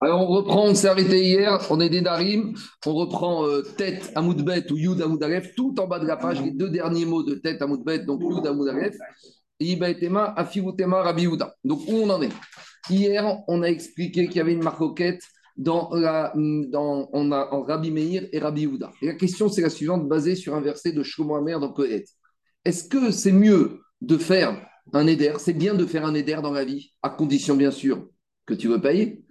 Alors on reprend, on s'est arrêté hier, on est des Darim, on reprend euh, tête Amoudbet ou Yud Amoudalef, tout en bas de la page, les deux derniers mots de tête Amoudbet, donc Yud Amoudalef, Ibaetema, Afirutema, Rabbi Yuda. Donc où on en est? Hier, on a expliqué qu'il y avait une marcoquette dans, la, dans on a, en Rabbi Meir et Rabbi Yuda. Et la question, c'est la suivante, basée sur un verset de Shlomo Amer dans Kohet. Est-ce que c'est mieux de faire un éder C'est bien de faire un éder dans la vie, à condition bien sûr que tu veux payer.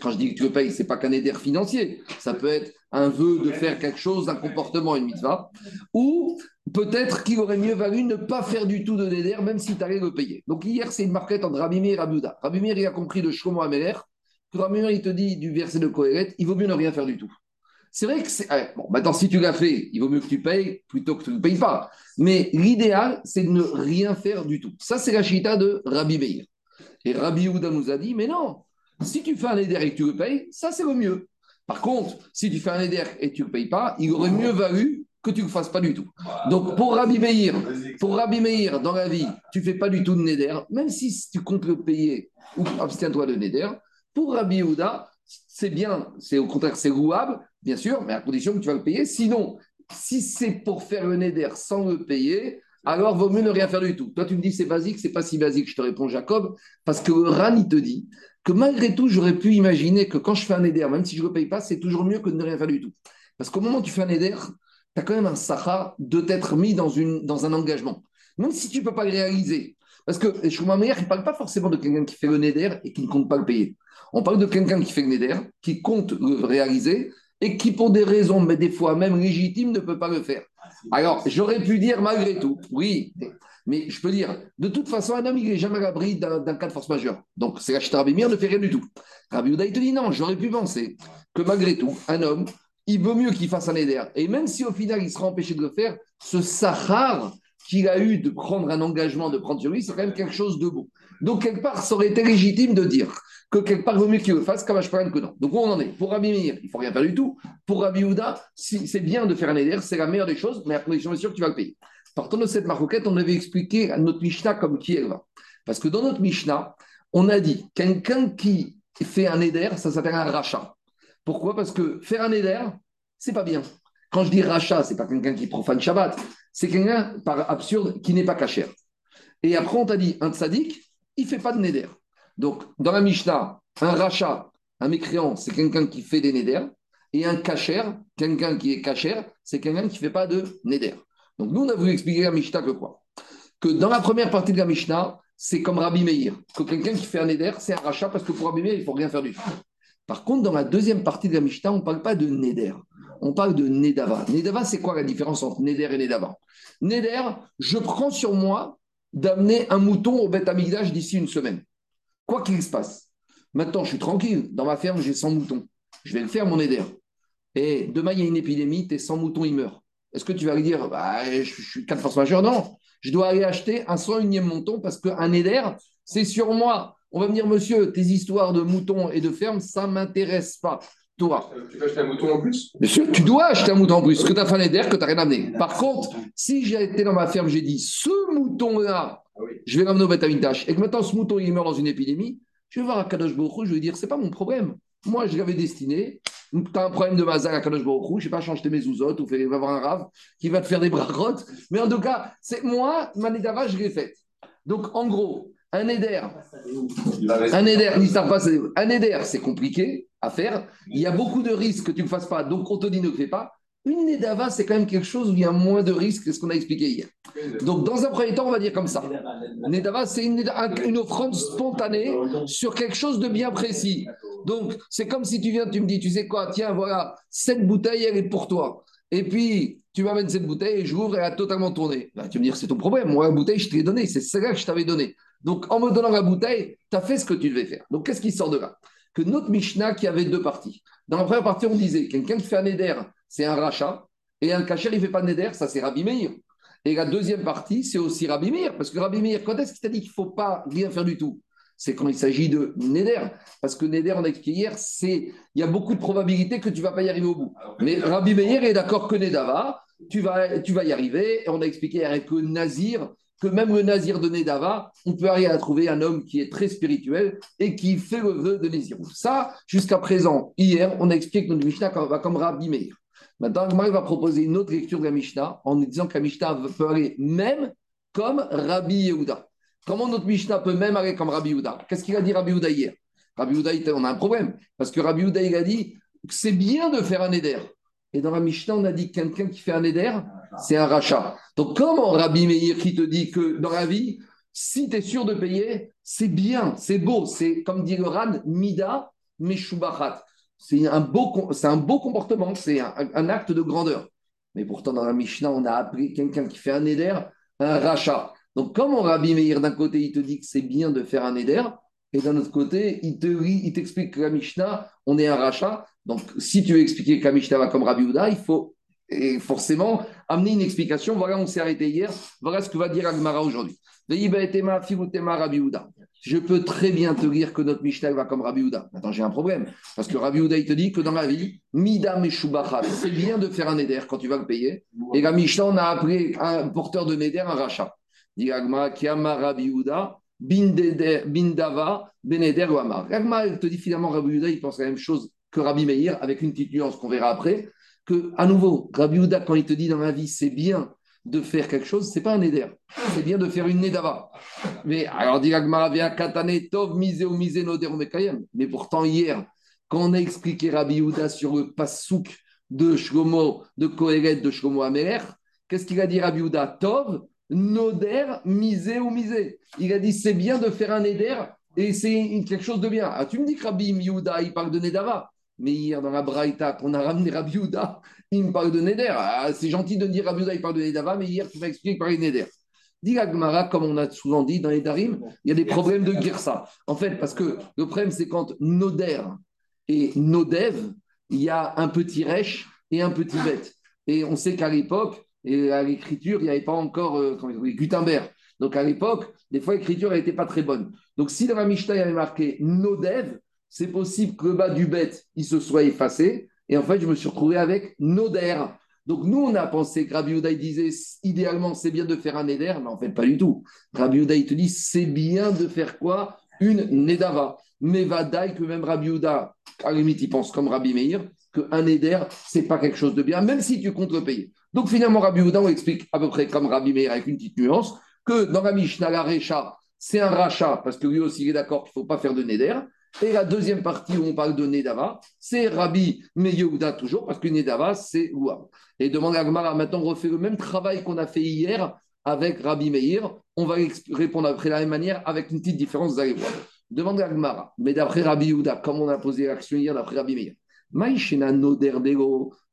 Quand je dis que tu veux payer, ce n'est pas qu'un éder financier. Ça peut être un vœu de faire quelque chose, un comportement, une mitzvah. Ou peut-être qu'il aurait mieux valu ne pas faire du tout de néder, même si tu allais le payer. Donc hier, c'est une marquette entre Rabbi Meir et Rabbi Uda. Rabbi Meir, il a compris de Shlomo Ameler Meir, il te dit du verset de Kohelet, il vaut mieux ne rien faire du tout. C'est vrai que c'est. Bon, maintenant, si tu l'as fait, il vaut mieux que tu payes plutôt que tu ne payes pas. Mais l'idéal, c'est de ne rien faire du tout. Ça, c'est la chita de Rabbi Meir. Et Rabbi Ouda nous a dit, mais non, si tu fais un éder et que tu le payes, ça, c'est le mieux. Par contre, si tu fais un éder et que tu ne le payes pas, il aurait mieux valu que tu ne le fasses pas du tout. Donc, pour Rabbi Meir, pour Rabbi Meir, dans la vie, tu ne fais pas du tout de néder, même si tu comptes le payer ou abstiens-toi de néder. Pour Rabbi Ouda, c'est bien, c'est au contraire, c'est louable, bien sûr, mais à condition que tu vas le payer. Sinon, si c'est pour faire le neder sans le payer, alors vaut mieux ne rien faire du tout. Toi, tu me dis c'est basique, c'est pas si basique. Je te réponds, Jacob, parce que Ran, il te dit que malgré tout, j'aurais pu imaginer que quand je fais un neder, même si je ne le paye pas, c'est toujours mieux que de ne rien faire du tout. Parce qu'au moment où tu fais un neder, tu as quand même un sahara de t'être mis dans, une, dans un engagement. Même si tu ne peux pas le réaliser. Parce que Meir, il ne parle pas forcément de quelqu'un qui fait le neder et qui ne compte pas le payer. On parle de quelqu'un qui fait le neder, qui compte le réaliser et qui, pour des raisons, mais des fois même légitimes, ne peut pas le faire. Alors, j'aurais pu dire malgré tout, oui, mais je peux dire, de toute façon, un homme, il n'est jamais à l'abri d'un cas de force majeure. Donc, c'est Rabbi ne fait rien du tout. Rabbi Uda, il te dit non, j'aurais pu penser que malgré tout, un homme, il vaut mieux qu'il fasse un éder. Et même si au final, il sera empêché de le faire, ce sahar qu'il a eu de prendre un engagement, de prendre sur lui, c'est quand même quelque chose de beau. Donc, quelque part, ça aurait été légitime de dire que quelque part, il vaut mieux qu'il le fasse qu'à que non. Donc, où on en est? Pour Rabbi Meir, il ne faut rien faire du tout. Pour Rabbi Houda, si, c'est bien de faire un éder, c'est la meilleure des choses, mais à condition, sûr, que tu vas le payer. Partant de cette maroquette, on avait expliqué à notre Mishnah comme qui elle va. Parce que dans notre Mishnah, on a dit quelqu'un qui fait un éder, ça s'appelle un rachat. Pourquoi? Parce que faire un éder, c'est pas bien. Quand je dis rachat, c'est pas quelqu'un qui profane Shabbat, c'est quelqu'un, par absurde, qui n'est pas cachère. Et après, on t'a dit, un tzaddik, il fait pas de neder. Donc, dans la Mishnah, un rachat, un mécréant, c'est quelqu'un qui fait des néder. Et un cachère, quelqu'un qui est cachère, c'est quelqu'un qui ne fait pas de néder. Donc, nous, on a voulu expliquer la Mishnah que quoi? Que dans la première partie de la Mishnah, c'est comme Rabbi Meir. Que quelqu'un qui fait un néder, c'est un rachat parce que pour Rabbi Meir, il ne faut rien faire du tout. Par contre, dans la deuxième partie de la Mishnah, on ne parle pas de néder. On parle de Nedava. Nedava, c'est quoi la différence entre Neder et Nedava? Neder, je prends sur moi d'amener un mouton au Beth Amigdash d'ici une semaine. Quoi qu'il se passe. Maintenant, je suis tranquille. Dans ma ferme, j'ai 100 moutons. Je vais le faire, mon Neder. Et demain, il y a une épidémie, tes 100 moutons, ils meurent. Est-ce que tu vas lui dire, bah, je, suis quatre force majeure Non. Je dois aller acheter un 101e mouton parce qu'un Neder, c'est sur moi. On va me dire, monsieur, tes histoires de moutons et de ferme, ça ne m'intéresse pas. Tu veux acheter un mouton en plus? Bien sûr, tu dois acheter un mouton en plus, que tu as fait un éder, que tu n'as rien amené. Par contre, si j'ai été dans ma ferme, j'ai dit, ce mouton-là, ah je vais l'amener au Betamintash, et que maintenant ce mouton, il meurt dans une épidémie, je vais voir à Kadosh Baruch je vais dire, c'est pas mon problème. Moi, je l'avais destiné. Tu as un problème de mazal à Kadosh Baruch je ne vais pas changer mes ouzotes ou il va avoir un rave qui va te faire des bras grottes. Mais en tout cas, c'est moi, ma je l'ai faite. Donc, en gros, un éder, un éder, un éder, c'est compliqué à faire. Il y a beaucoup de risques que tu ne fasses pas, donc on te dit ne le fais pas. Une Nedava, c'est quand même quelque chose où il y a moins de risques que ce qu'on a expliqué hier. Donc, dans un premier temps, on va dire comme ça. Nedava, c'est une, offrande spontanée sur quelque chose de bien précis. Donc, c'est comme si tu viens, tu me dis, tu sais quoi, tiens, voilà, cette bouteille, elle est pour toi. Et puis, tu m'amènes cette bouteille et j'ouvre et elle a totalement tourné. Bah, tu me dire, c'est ton problème. Moi, la bouteille, je te l'ai donnée. C'est celle-là que je t'avais donnée. Donc, en me donnant la bouteille, tu as fait ce que tu devais faire. Donc, qu'est-ce qui sort de là? Que notre Mishnah qui avait deux parties. Dans la première partie, on disait quelqu'un qui fait un éder, c'est un rachat. Et un cachet, il ne fait pas de néder, ça c'est Rabbi Meir. Et la deuxième partie, c'est aussi Rabbi Meir. Parce que Rabbi Meir, quand est-ce qu'il t'a dit qu'il ne faut pas rien faire du tout? C'est quand il s'agit de Neder. Parce que Neder, on a expliqué hier, c'est il y a beaucoup de probabilités que tu ne vas pas y arriver au bout. Mais Rabbi Meir est d'accord que Nedava, tu vas, tu vas y arriver. Et on a expliqué hier que Nazir, que même le nazir de Nedava, on peut arriver à trouver un homme qui est très spirituel et qui fait le vœu de Nézirou. Ça, jusqu'à présent, hier, on a expliqué que notre Mishnah va comme Rabbi Meir. Maintenant, Agmar va proposer une autre lecture de la Mishnah en disant que la Mishnah peut aller même comme Rabbi Yehuda. Comment notre Mishnah peut même aller comme Rabbi Yehuda? Qu'est-ce qu'il a dit Rabbi Yehuda hier? Rabbi Yehuda, on a un problème. Parce que Rabbi Yehuda, il a dit que c'est bien de faire un éder. Et dans la Mishnah, on a dit que quelqu'un qui fait un éder, c'est un rachat. Donc, comment Rabbi Meir qui te dit que dans la vie, si tu es sûr de payer, c'est bien, c'est beau, c'est comme dit le Ran, Mida Meshubachat. C'est un, beau, c'est un beau comportement, c'est un, acte de grandeur. Mais pourtant, dans la Mishnah, on a appris quelqu'un qui fait un éder, un rachat. Donc, comment Rabbi Meir, d'un côté, il te dit que c'est bien de faire un éder, et d'un autre côté, il, te, il t'explique que la Mishnah, on est un rachat. Donc, si tu veux expliquer que la Mishnah va comme Rabbi Houda, il faut forcément amener une explication. Voilà, on s'est arrêté hier. Voilà ce que va dire Agmara aujourd'hui. Je peux très bien te dire que notre Mishnah va comme Rabbi Houda. Attends, j'ai un problème. Parce que Rabbi Houda, il te dit que dans la vie, Midam et c'est bien de faire un éder quand tu vas le payer. Et la Mishnah, on a appelé un porteur de Neder un rachat. Dit Agmara, Kiama Rabbi Houda, Bindava, Beneder ou Amar. il te dit finalement, Rabbi Yehuda, il pense la même chose que Rabbi Meir, avec une petite nuance qu'on verra après, que, à nouveau, Rabbi Yehuda, quand il te dit dans la vie, c'est bien de faire quelque chose, c'est pas un Neder, c'est bien de faire une Nedava. Mais alors, dit Katane, Tov, Mise ou Mise. Mais pourtant, hier, quand on a expliqué Rabbi Yehuda sur le Passouk de Shlomo, de Kohelet, de Shlomo Amer, qu'est-ce qu'il a dit Rabbi Yehuda? Tov, Noder, misé ou misé. Il a dit c'est bien de faire un Neder et c'est quelque chose de bien. Ah, tu me dis que Rabbi Miouda, il parle de Nedava. Mais hier, dans la Braïta, qu'on a ramené Rabbi Yehuda, il me parle de Neder. Ah, c'est gentil de dire Rabbi Yehuda, il parle de Nedava, mais hier, tu m'as expliqué qu'il parlait de Neder. Dit Agmara, comme on a souvent dit dans les Darim, il y a des problèmes de Girsa. En fait, parce que le problème, c'est quand Noder et Nodev, il y a un petit Resh et un petit bête. Et on sait qu'à l'époque, et à l'écriture, il n'y avait pas encore euh, Gutenberg. Donc à l'époque, des fois, l'écriture n'était pas très bonne. Donc si la Mishnah, avait marqué Nodev, c'est possible que le bas du bête, il se soit effacé. Et en fait, je me suis retrouvé avec Noder. Donc nous, on a pensé que Rabbi Uday disait idéalement, c'est bien de faire un Neder, mais en fait, pas du tout. Rabbi Uday te dit, c'est bien de faire quoi? Une Nedava. Mais va que même Rabbi Uda, à la limite, il pense comme Rabbi Meir, qu'un Neder, c'est pas quelque chose de bien, même si tu comptes le payer. Donc finalement, Rabbi Houda, on explique à peu près comme Rabbi Meir avec une petite nuance, que dans la Mishnah, la Recha, c'est un rachat, parce que lui aussi il est d'accord qu'il ne faut pas faire de Neder. Et la deuxième partie où on parle de Nedava, c'est Rabbi Meyehuda toujours, parce que Nedava, c'est Ouam. Et demande à Gmara, maintenant on refait le même travail qu'on a fait hier avec Rabbi Meir. On va répondre après la même manière avec une petite différence, vous. Demande à Gmara, mais d'après Rabbi Yehuda, comme on a posé l'action hier d'après Rabbi Meir, Maïshena Noder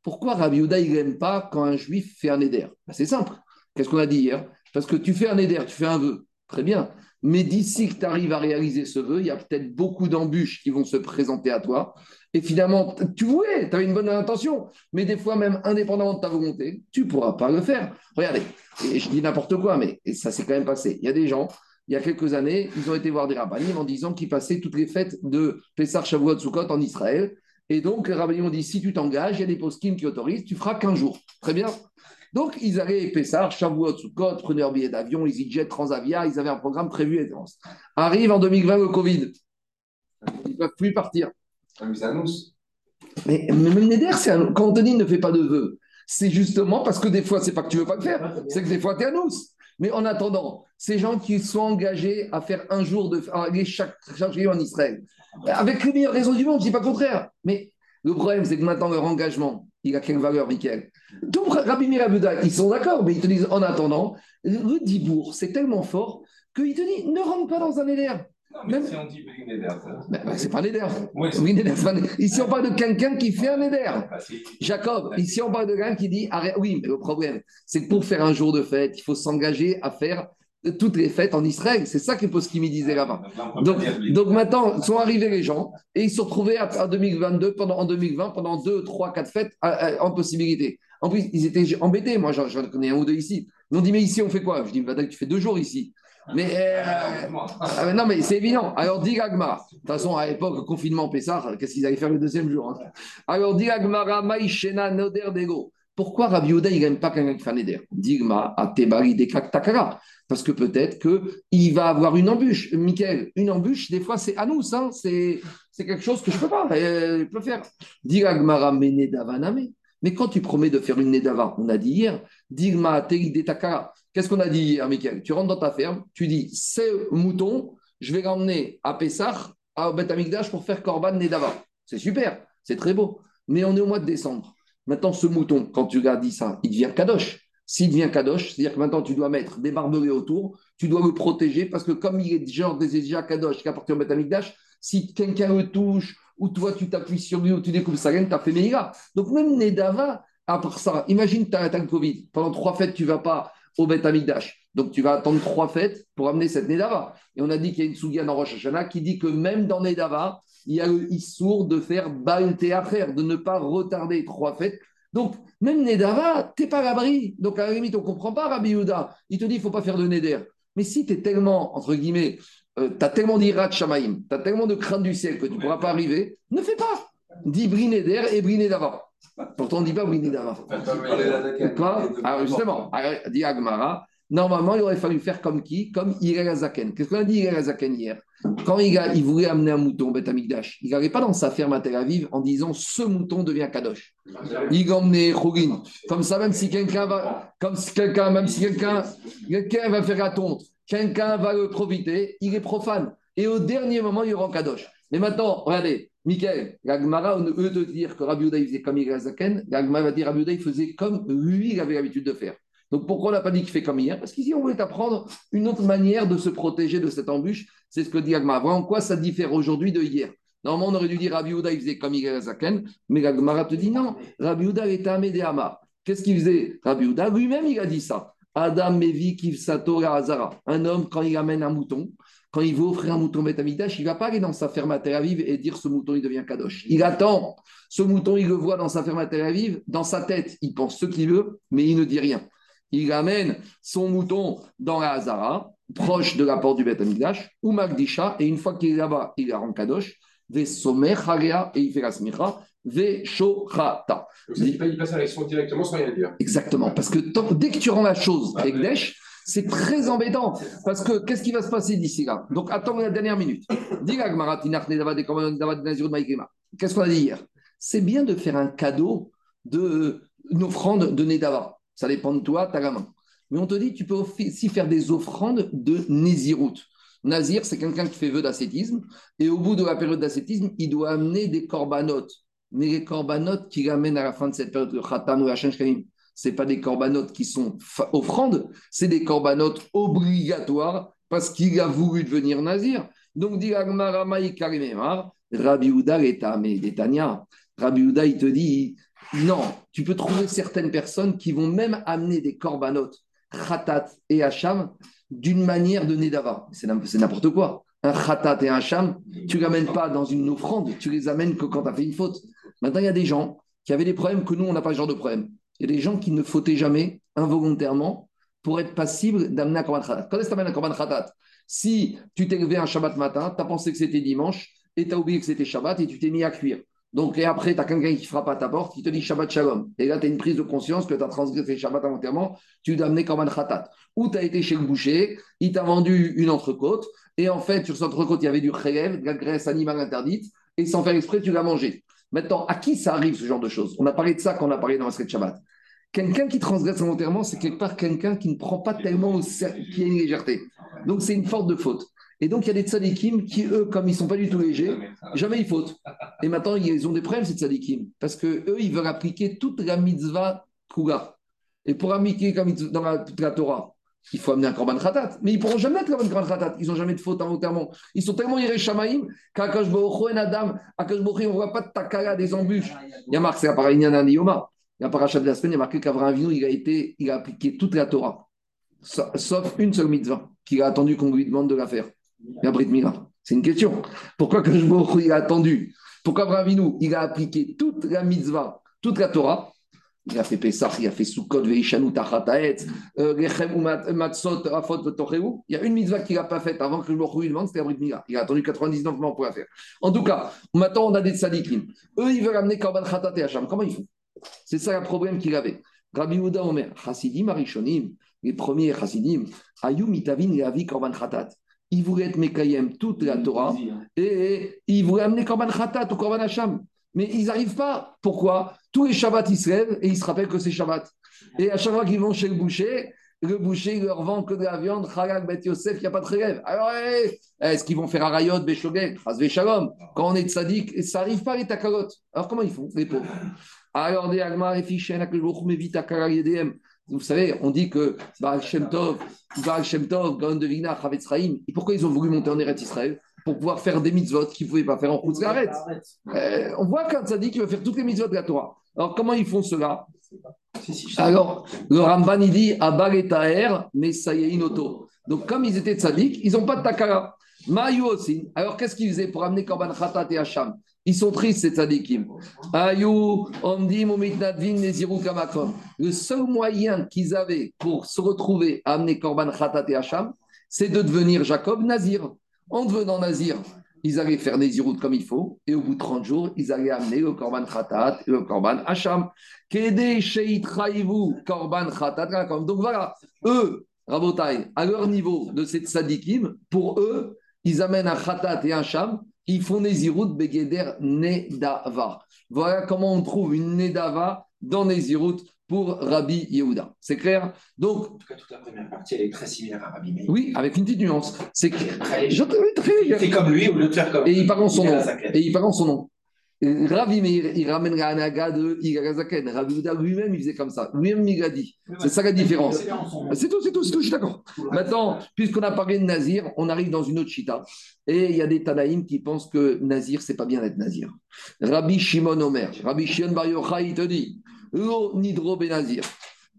pourquoi Rabbi Yehuda, il n'aime pas quand un juif fait un éder? Ben, C'est simple. Qu'est-ce qu'on a dit hier? Parce que tu fais un éder, tu fais un vœu. Très bien. Mais d'ici que tu arrives à réaliser ce vœu, il y a peut-être beaucoup d'embûches qui vont se présenter à toi. Et finalement, tu voulais, tu avais une bonne intention, mais des fois, même indépendamment de ta volonté, tu ne pourras pas le faire. Regardez, et je dis n'importe quoi, mais ça s'est quand même passé. Il y a des gens, il y a quelques années, ils ont été voir des rabbinim en disant qu'ils passaient toutes les fêtes de Pessar, Shavuot, Sukkot en Israël. Et donc, ont dit si tu t'engages, il y a des poskim qui autorisent, tu feras qu'un jour. Très bien. Donc, ils allaient Pessar, Shavuot, Sukkot, prenaient leur billet d'avion, ils jet Transavia, ils avaient un programme prévu et Arrive en 2020 le Covid. Ils ne peuvent plus partir. Ah, mais ça Mais, mais même Neder, quand on te dit ne fais pas de vœux, c'est justement parce que des fois, c'est pas que tu veux pas le faire, c'est que des fois, tu es à nous. Mais en attendant, ces gens qui sont engagés à faire un jour de aller chaque, chaque jour en Israël, avec les meilleures raisons du monde, je ne dis pas le contraire. Mais le problème, c'est que maintenant, leur engagement, il a quelle valeur, Michael? Donc, Rabbi Mirabuda, ils sont d'accord, mais ils te disent en attendant, le Dibourg, c'est tellement fort qu'ils te disent ne rentre pas dans un éder. Non, mais si on dit Neder, ben, ben, c'est pas un éder. Oui, Ici, on parle de quelqu'un qui fait un éder. Ah, Jacob, ici, on parle de quelqu'un qui dit arrête. Oui, mais le problème, c'est que pour faire un jour de fête, il faut s'engager à faire toutes les fêtes en Israël. C'est ça que me disait là-bas. Donc, donc maintenant, sont arrivés les gens et ils se sont retrouvés en 2022, pendant, en 2020, pendant 2, 3, 4 fêtes en possibilité. En plus, ils étaient embêtés. Moi, j'en connais un ou deux ici. Ils m'ont dit, mais ici, on fait quoi? Je dis, tu fais deux jours ici. Mais, euh, ah, non, mais c'est évident. Alors, dit. De toute façon, à l'époque, confinement Pessah, qu'est-ce qu'ils allaient faire le deuxième jour hein? Alors, dit Agmara, Maïchena, Noder, Dego. Pourquoi Rabbi Yehuda, il n'aime pas quelqu'un qui fait un éder Digma, atebari takara. Parce que peut-être qu'il va avoir une embûche. Michael, une embûche, des fois, c'est à nous, hein, c'est quelque chose que je ne peux pas euh, je peux faire. Diragmara mene. Mais quand tu promets de faire une Nedava, on a dit hier, Digma de takara. Qu'est-ce qu'on a dit hier, Michael Tu rentres dans ta ferme, tu dis, ces moutons, je vais l'emmener à Pessah, à Beth Amikdash pour faire Korban Nedava. C'est super, c'est très beau. Mais on est au mois de décembre. Maintenant, ce mouton, quand tu as dit ça, il devient kadosh. S'il devient kadosh, c'est-à-dire que maintenant tu dois mettre des barbelés autour, tu dois le protéger parce que comme il est genre déjà kadosh qui appartient au Betamikdash, si quelqu'un le touche ou toi tu t'appuies sur lui ou tu découpes sa laine, tu as fait Meïla. Donc même Nedava, à part ça, imagine tu as, le Covid. Pendant trois fêtes, tu vas pas au Betamikdash. Donc tu vas attendre trois fêtes pour amener cette Nedava. Et on a dit qu'il y a une Sougia dans Rosh qui dit que même dans Nedava, il y a le Issour de faire à faire, de ne pas retarder trois fêtes. Donc, même Nedava, tu n'es pas à l'abri. Donc, à la limite, on ne comprend pas Rabbi Yehuda. Il te dit, il faut pas faire de Neder. Mais si tu es tellement, entre guillemets, euh, tu as tellement d'Irat Shamaim, tu as tellement de crainte du ciel que tu ne pourras pas arriver, ne fais pas. Dis Bri Neder et Bri Nedava. Pourtant, on ne dit pas Bri Nedava. Quoi Alors, justement, dit Agmara, Normalement, il aurait fallu faire comme qui? Comme Irel Azaken. Qu'est-ce qu'on a dit Irel Azaken hier? Quand il, il, voulait amener un mouton au Beth Amikdash, il n'allait pas dans sa ferme à Tel Aviv en disant ce mouton devient Kadosh. Il emmené Chougin. Comme ça, même si quelqu'un va, comme si quelqu'un, même si quelqu'un, quelqu'un va faire la tonte, quelqu'un va le profiter, il est profane. Et au dernier moment, il rend Kadosh. Mais maintenant, regardez, Michael, Gagmara, au lieu de dire que Rabbi faisait comme Gagmara va dire Rabbi faisait comme lui, il avait l'habitude de faire. Donc pourquoi on n'a pas dit qu'il fait comme hier Parce qu'ici, on voulait apprendre une autre manière de se protéger de cette embûche. C'est ce que dit Agma. En quoi ça diffère aujourd'hui de hier Normalement, on aurait dû dire Rabbi Uda, il faisait comme Zaken, mais Agmara te dit non. Rabbi Uda était à Médéama. Qu'est-ce qu'il faisait? Rabbi lui-même, il a dit ça. Adam Mevi Kivsato Azara. Un homme, quand il amène un mouton, quand il veut offrir un mouton Betamidash, il ne va pas aller dans sa ferme à Tel Aviv et dire ce mouton, il devient Kadosh. Il attend. Ce mouton, il le voit dans sa ferme à Tel Aviv, dans sa tête. Il pense ce qu'il veut, mais il ne dit rien il amène son mouton dans la Hazara, proche de la porte du Beth Amigdash, ou Magdisha, et une fois qu'il est là-bas, il la rend Kadosh, et il fait la Smicha, ve Shochata. Il passe à l'action directement sans rien dire. Exactement, parce que dès que tu rends la chose avec ah, Desh, c'est très embêtant. Parce que qu'est-ce qui va se passer d'ici là? Donc attends la dernière minute. Qu'est-ce qu'on a dit hier? C'est bien de faire un cadeau de une offrande de Nedava. Ça dépend de toi, tu as la main. Mais on te dit, tu peux aussi faire des offrandes de Nézirout. Nazir, c'est quelqu'un qui fait vœu d'ascétisme. Et au bout de la période d'ascétisme, il doit amener des corbanotes. Mais les corbanotes qu'il amène à la fin de cette période de Khatan ou ce n'est pas des corbanotes qui sont offrandes, c'est des corbanotes obligatoires parce qu'il a voulu devenir nazir. Donc, dit Rabbi Uda est Rabbi Uda, il te dit non, tu peux trouver certaines personnes qui vont même amener des corbanotes, khatat et hacham, d'une manière de Nedava. C'est n'importe quoi. Un khatat et un hacham, tu ne l'amènes pas dans une offrande, tu les amènes que quand tu as fait une faute. Maintenant, il y a des gens qui avaient des problèmes que nous, on n'a pas ce genre de problème. Il y a des gens qui ne fautaient jamais involontairement pour être passibles d'amener un korban khatat. Quand est-ce que tu un korban khatat? Si tu t'es levé un Shabbat matin, tu as pensé que c'était dimanche et tu as oublié que c'était Shabbat et tu t'es mis à cuire. Donc, et après, tu as quelqu'un qui frappe à ta porte, qui te dit Shabbat Shalom. Et là, tu as une prise de conscience que tu as transgressé Shabbat volontairement, tu dois amener Korban Khatat. Ou tu as été chez le boucher, il t'a vendu une entrecôte, et en fait, sur cette entrecôte, il y avait du khelev, de la graisse animale interdite, et sans faire exprès, tu l'as mangé. Maintenant, à qui ça arrive ce genre de choses? On a parlé de ça quand on a parlé dans la Shabbat. Quelqu'un qui transgresse volontairement, c'est quelque part quelqu'un qui ne prend pas tellement au qui a une légèreté. Donc, c'est une forte de faute. Et donc, il y a des tzadikim qui, eux, comme ils ne sont pas du tout légers, jamais ils fautent. Et maintenant, ils ont des problèmes, ces tzadikim, parce qu'eux, ils veulent appliquer toute la mitzvah Kuga. Et pour appliquer comme dans la, la Torah, il faut amener un korban khatat. Mais ils ne pourront jamais être korban khatat. Ils n'ont jamais de faute involontairement. Ils sont tellement irréchamaïm qu'Akash Baruch Adam, Akash on ne voit pas de takara, des embûches. Il y a marqué, c'est la parasha Yoma. La paracha de la semaine, il y a marqué qu'Avraham Avinu, il a, été, il a appliqué toute la Torah, sauf une seule mitzvah, qu'il a attendu qu'on lui demande de la faire. C'est une question. Pourquoi je il a attendu? Pourquoi Abraham il a appliqué toute la mitzvah, toute la Torah il a fait Pessah, il a fait Sukkot, Veishanu, Tachataet, Lechem, Matzot, Rafot, Toreu. Il y a une mitzvah qu'il n'a pas faite avant que je me lui demande, c'était Mila. Il a attendu 99 mois pour la faire. En tout cas, maintenant, on a des tzadikim. Eux, ils veulent amener Korban Khatat et Hacham. Comment ils font? C'est ça le problème qu'il avait. Rabbi Ouda Omer, Hasidim Arishonim, les premiers Hasidim, Ayum Itavin Yavi Korban Khatat. Ils voulaient être Mekayem toute la Torah et ils voulaient amener Korban Khatat ou Korban Hacham. Mais ils n'arrivent pas. Pourquoi? Tous les Shabbats, ils se lèvent et ils se rappellent que c'est Shabbat. Et à chaque fois qu'ils vont chez le boucher, le boucher il leur vend que de la viande, Chalak, Bet Yosef, il n'y a pas de relève. Alors, est-ce qu'ils vont faire Arayot, Beshogek, Shalom? Quand on est de ça n'arrive pas les takalotes. Alors comment ils font, les pauvres? Alors, des Agmar et Fichen, vous savez, on dit que Baal Shem Tov, Baal de pourquoi ils ont voulu monter en Eretz Israël? Pour pouvoir faire des mitzvot qu'ils ne pouvaient pas faire en Chutz euh, On voit quand ça dit qu'il veut faire toutes les mitzvot de la Torah. Alors, comment ils font cela? Alors, le Ramban, il dit Abal et Taher, mais Inoto. Donc, comme ils étaient tzaddik, ils n'ont pas de takara. Mayu aussi. Alors, qu'est-ce qu'ils faisaient pour amener Korban Khatat et Hacham? Ils sont tristes, ces tzaddikim. Ayou, Omdim, Omitnadvin, Neziru Kamakom. Le seul moyen qu'ils avaient pour se retrouver à amener Korban Khatat et Hacham, c'est de devenir Jacob Nazir. En devenant Nazir, ils allaient faire des iroutes comme il faut, et au bout de 30 jours, ils allaient amener le Korban Khatat et le Korban Hacham. Kede Korban Khatat. Donc voilà, eux, Rabotai, à leur niveau de cette sadikim, pour eux, ils amènent un Khatat et un Hacham, ils font des iroutes Begeder Nedava. Voilà comment on trouve une Nedava dans les iroutes pour Rabbi Yehuda. C'est clair? Donc, en tout cas, toute la première partie, elle est très similaire à Rabbi Meir. Oui, avec une petite nuance. C'est très, C'est comme lui, au lieu de faire comme Et il parle en son nom. Et il parle en son nom. Rabbi Meir, il ramène la de Igarazaken. Rabbi Yehuda lui-même, il faisait comme ça. Lui-même, il a dit. C'est ça la différence. C'est tout, c'est tout, c'est tout, je suis d'accord. Maintenant, puisqu'on a parlé de Nazir, on arrive dans une autre chita. Et il y a des Tanaïm qui pensent que Nazir, c'est pas bien d'être Nazir. Rabbi Shimon Omer, Rabbi Shimon Bar Yochai, il te dit L'eau nidro benazir.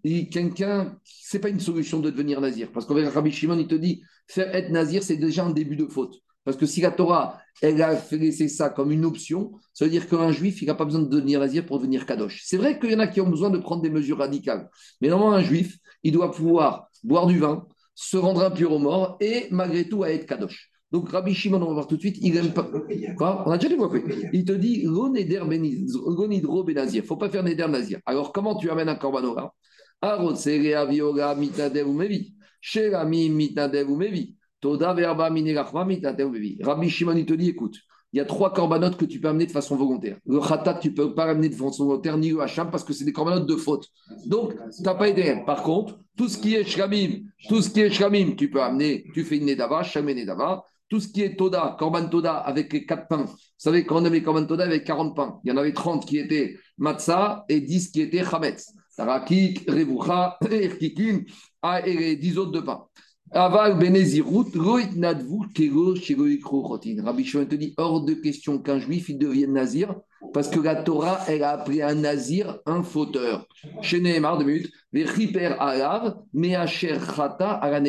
Et quelqu'un, c'est pas une solution de devenir nazir. Parce qu'avec Rabbi Shimon, il te dit, faire être nazir, c'est déjà un début de faute. Parce que si la Torah, elle a fait laisser ça comme une option, ça veut dire qu'un juif, il n'a pas besoin de devenir nazir pour devenir kadosh. C'est vrai qu'il y en a qui ont besoin de prendre des mesures radicales. Mais normalement, un juif, il doit pouvoir boire du vin, se rendre impur aux morts et malgré tout à être kadosh. Donc Rabbi Shimon, on va voir tout de suite, il n'aime pas. Quoi? On a déjà développé. Il te dit Gonidro benazir. Il ne faut pas faire Neder nazir. Alors comment tu amènes un korbanora avioga mitadev mevi. Sherami mitadev mevi. Toda verba minirachma mitadev mevi. Rabbi Shimon, il te dit écoute, il y a trois corbanotes que tu peux amener de façon volontaire. Le khatat, tu ne peux pas amener de façon volontaire, ni le hacham, parce que c'est des corbanotes de faute. Donc, tu n'as pas été. Par contre, tout ce qui est shramim, tout ce qui est shramim, tu peux amener, tu fais une nedava, shamé nedava. Tout ce qui est Toda, Korban Toda avec les 4 pains. Vous savez, quand on avait Korban Toda avec 40 pains, il y en avait 30 qui étaient Matzah et 10 qui étaient Chametz. Tarakik, Revucha, Erkikin et les 10 autres de pain. Aval Benezirut, Roit Nadvu, Kego. Rabbi Shimon te dit hors de question qu'un juif il devienne nazir, parce que la Torah, elle a appelé un nazir un fauteur. Chez Nehemar, deux minutes, Vechiper Alav, Meacher Chata à la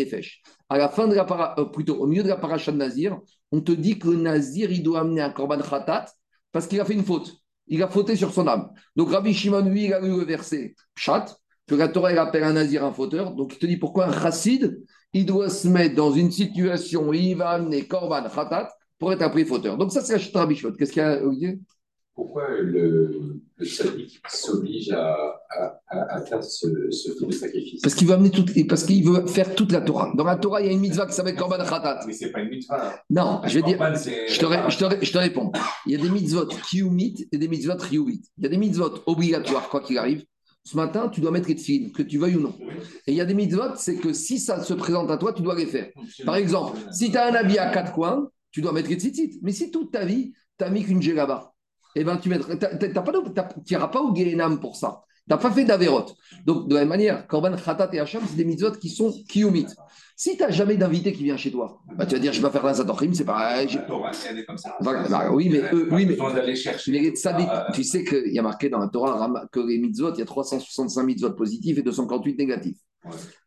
à la fin de la euh, plutôt au milieu de la paracha de Nazir, on te dit que le Nazir, il doit amener un korban khatat parce qu'il a fait une faute. Il a fauté sur son âme. Donc Rabbi Shimon, lui, il a lu le verset chat, que la Torah, elle appelle un Nazir un fauteur. Donc il te dit pourquoi un chassid, il doit se mettre dans une situation où il va amener korban khatat pour être appris fauteur. Donc ça, c'est la Rabbi Shimon. Qu'est-ce qu'il y a, Olivier? Pourquoi le, le s'oblige à, à, faire ce, ce type de sacrifice? Parce qu'il veut amener tout, parce qu'il veut faire toute la Torah. Dans la Torah, il y a une mitzvah qui s'appelle Korban Khatat. Mais c'est pas une mitzvah. Non, je vais dire, je te, je, te, je te, réponds. Il y a des mitzvot kiumit et des mitzvot riumit. Il y a des mitzvot obligatoires, quoi qu'il arrive. Ce matin, tu dois mettre les films, que tu veuilles ou non. Et il y a des mitzvot, c'est que si ça se présente à toi, tu dois les faire. Par exemple, si tu as un habit à quatre coins, tu dois mettre les tzitzit. Mais si toute ta vie, tu n'as mis qu'une djellaba, eh ben, tu n'iras pas au Guéhenam pour ça. Tu n'as pas fait d'Averot. Donc, de la même manière, Korban, Khatat et Hacham, c'est des mitzvot qui sont kiumit. Si tu n'as jamais d'invité qui vient chez toi, bah, tu vas dire, je vais pas faire un Satorim, c'est pas. Bah, oui, mais eux, oui, mais, tu sais qu'il y a marqué dans la Torah que les mitzvot, il y a 365 mitzvot positifs et 248 négatifs.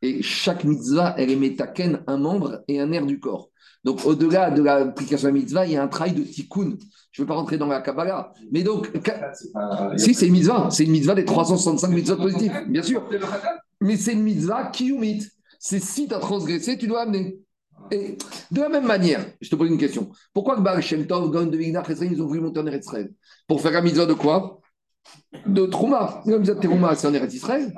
Et chaque mitzvah, elle émet taken, un membre et un nerf du corps. Donc, au-delà de l'application de la mitzvah, il y a un travail de tikkun. Je ne veux pas rentrer dans la Kabbalah. Mais donc, si c'est une mitzvah, c'est une mitzvah des 365 mitzvahs positifs, bien sûr. Mais c'est une mitzvah qui ou C'est si tu as transgressé, tu dois amener. Et de la même manière, je te pose une question. Pourquoi que Baal Shem Tov, Gon de Vigna, ils ont voulu monter en Eretz Pour faire la mitzvah de quoi? De Trouma. Même de Trouma, c'est en Eretz Israël.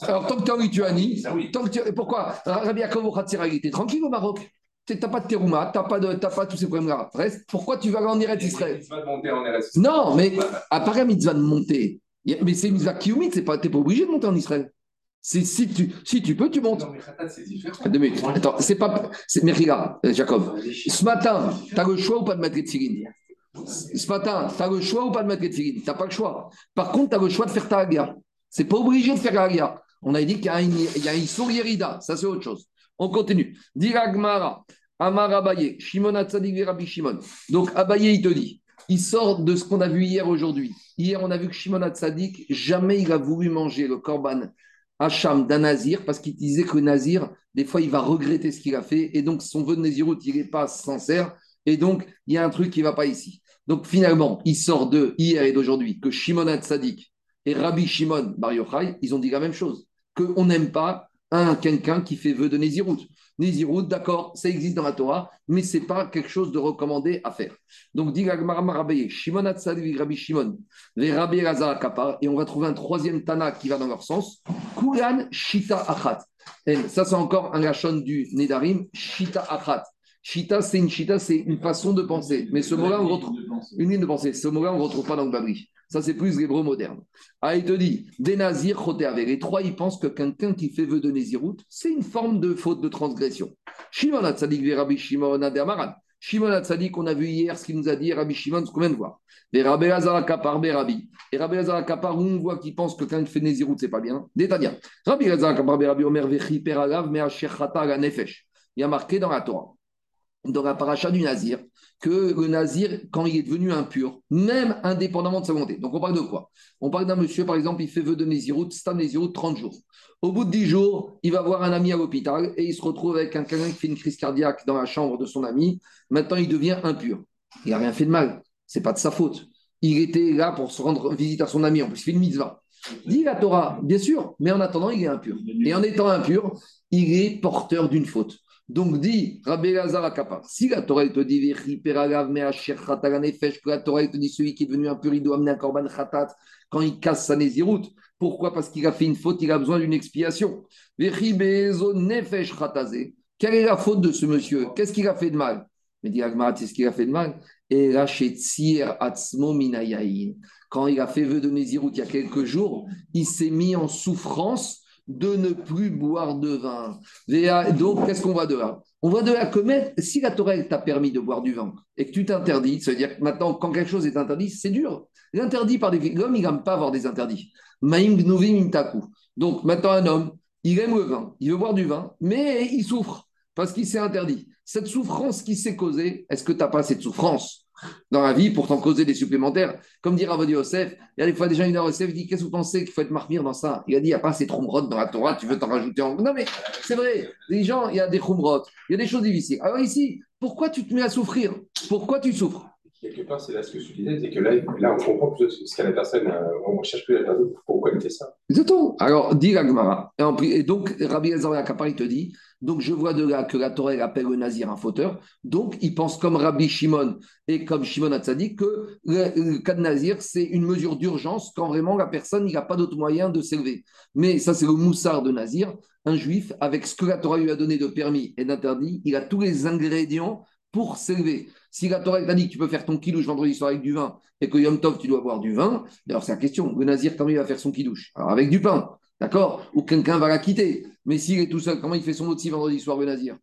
Alors, tant que tu es en Lituanie, tant que tu... pourquoi? Rabbi Yaakov il était tranquille au Maroc. Tu n'as pas de terouma, tu n'as pas, de, pas tous ces problèmes-là. Reste, pourquoi tu vas aller en Eretz Israël Non, mais à part la mitzvah de monter, mais c'est une mitzvah tu n'es pas, pas obligé de monter en Israël. Si tu, si tu peux, tu montes. Non, mais Khatat, c'est différent. Deux minutes. Attends, c'est pas. Mais regarde, euh, Jacob. Ce matin, tu as le choix ou pas de mettre les tigines Ce matin, tu as le choix ou pas de mettre les tigines Tu n'as pas le choix. Par contre, tu as le choix de faire ta hagia. C'est pas obligé de faire la hagia. On a dit qu'il y a une, il y a Ça, c'est autre chose. On continue. Diragmara, Amar Abaye, Shimon Atzadik Rabbi Shimon. Donc, Abaye, il te dit il sort de ce qu'on a vu hier aujourd'hui. Hier, on a vu que Shimon Atzadik, jamais il a voulu manger le korban Hacham d'un nazir, parce qu'il disait que nazir, des fois, il va regretter ce qu'il a fait, et donc son vœu de Nézirut, il n'est pas sincère, et donc il y a un truc qui ne va pas ici. Donc finalement, il sort de hier et d'aujourd'hui que Shimon Hatzadik et Rabbi Shimon Bar Yochai, ils ont dit la même chose, qu'on n'aime pas un quelqu'un qui fait vœu de Nézirut. Nézirut, d'accord, ça existe dans la Torah, mais ce n'est pas quelque chose de recommandé à faire. Donc, dit Shimon Hatzadik, Rabbi Shimon, les Rabbi Kapar, et on va trouver un troisième Tana qui va dans leur sens. Kulan Shita Achat. ça, c'est encore un gachon du Nedarim, Shita Achat. Shita, c'est une Shita, c'est une façon de penser. Mais ce mot-là, on retrouve une ligne de pensée. Ce mot-là, on ne retrouve pas dans le Babri. Ça, c'est plus l'hébreu moderne. Ah, il te dit, des nazirs, Les trois, ils pensent que quelqu'un qui fait vœu de Nézirut, c'est une forme de faute de transgression. Shimon Hatzadik, Rabbi Shimon Adermaran. Shimon Hatzadik, on a vu hier ce qu'il nous a dit, Rabbi Shimon, ce qu'on vient de voir. Lazar Kapar, Rabbi. Et Rabbi Lazar Kapar, on voit qu'il pense que quelqu'un qui fait Nézirut, c'est pas bien. Détaillant. Rabbi Lazar Kapar, Rabbi Omer, Vechi, Peragav, la Nefesh. Il y a marqué dans la Torah, dans la paracha du Nazir, que le nazir, quand il est devenu impur, même indépendamment de sa volonté. Donc on parle de quoi? On parle d'un monsieur, par exemple, il fait vœu de Nézirut, un Nézirut 30 jours. Au bout de 10 jours, il va voir un ami à l'hôpital et il se retrouve avec un quelqu'un qui fait une crise cardiaque dans la chambre de son ami. Maintenant, il devient impur. Il n'a rien fait de mal. C'est pas de sa faute. Il était là pour se rendre visite à son ami. En plus, il fait une mitzvah. Dit la Torah, bien sûr, mais en attendant, il est impur. Et en étant impur, il est porteur d'une faute. Donc dit Rabbi Lazar Akapa, si la Torah te dit que la Torah te dit celui qui est devenu impur, il doit amener un korban khatat quand il casse sa nésiroute. Pourquoi? Parce qu'il a fait une faute, il a besoin d'une expiation. Quelle est la faute de ce monsieur? Qu'est-ce qu'il a fait de mal? Mais dit c'est ce qu'il a fait de mal. Et Quand il a fait vœu de Nézirut il y a quelques jours, il s'est mis en souffrance de ne plus boire de vin. Donc, qu'est-ce qu'on voit de là? On voit de là que si la Torah t'a permis de boire du vin et que tu t'interdis, ça veut dire que maintenant, quand quelque chose est interdit, c'est dur. L'interdit par des l'homme, il n'aime pas avoir des interdits. Donc, maintenant, un homme, il aime le vin, il veut boire du vin, mais il souffre parce qu'il s'est interdit. Cette souffrance qui s'est causée, est-ce que tu n'as pas cette souffrance? Dans la vie pour t'en causer des supplémentaires. Comme dit Ravodi Yosef, il y a des fois des gens qui Yosef dit Qu'est-ce que vous pensez qu'il faut être marmire dans ça? Il a dit Il n'y a pas de khumrot dans la Torah, tu veux t'en rajouter en. Non, mais c'est vrai, les gens, il y a des khumrot, il y a des choses difficiles. Alors ici, pourquoi tu te mets à souffrir? Pourquoi tu souffres? Quelque part, c'est là ce que je disais, c'est que là, là, on comprend plus ce qu'a la personne, euh, on ne cherche plus la personne, pourquoi elle fait ça. Exactement. Alors, dit Gagmara. Et donc, Rabbi Elzar il te dit donc je vois de là que la Torah appelle le nazir un fauteur. Donc il pense comme Rabbi Shimon et comme Shimon Hatzadik que le, cas de nazir, c'est une mesure d'urgence quand vraiment la personne n'a pas d'autre moyen de s'élever. Mais ça, c'est le moussard de nazir. Un juif, avec ce que la Torah lui a donné de permis et d'interdit, il a tous les ingrédients pour s'élever. Si la Torah t'a dit que tu peux faire ton kidouche vendredi soir avec du vin et que Yom Tov, tu dois boire du vin, alors c'est la question. Le nazir, comment il va faire son kidouche? Alors avec du pain. D'accord? Ou quelqu'un va la quitter. Mais s'il est tout seul, comment il fait son outil vendredi soir, le nazir?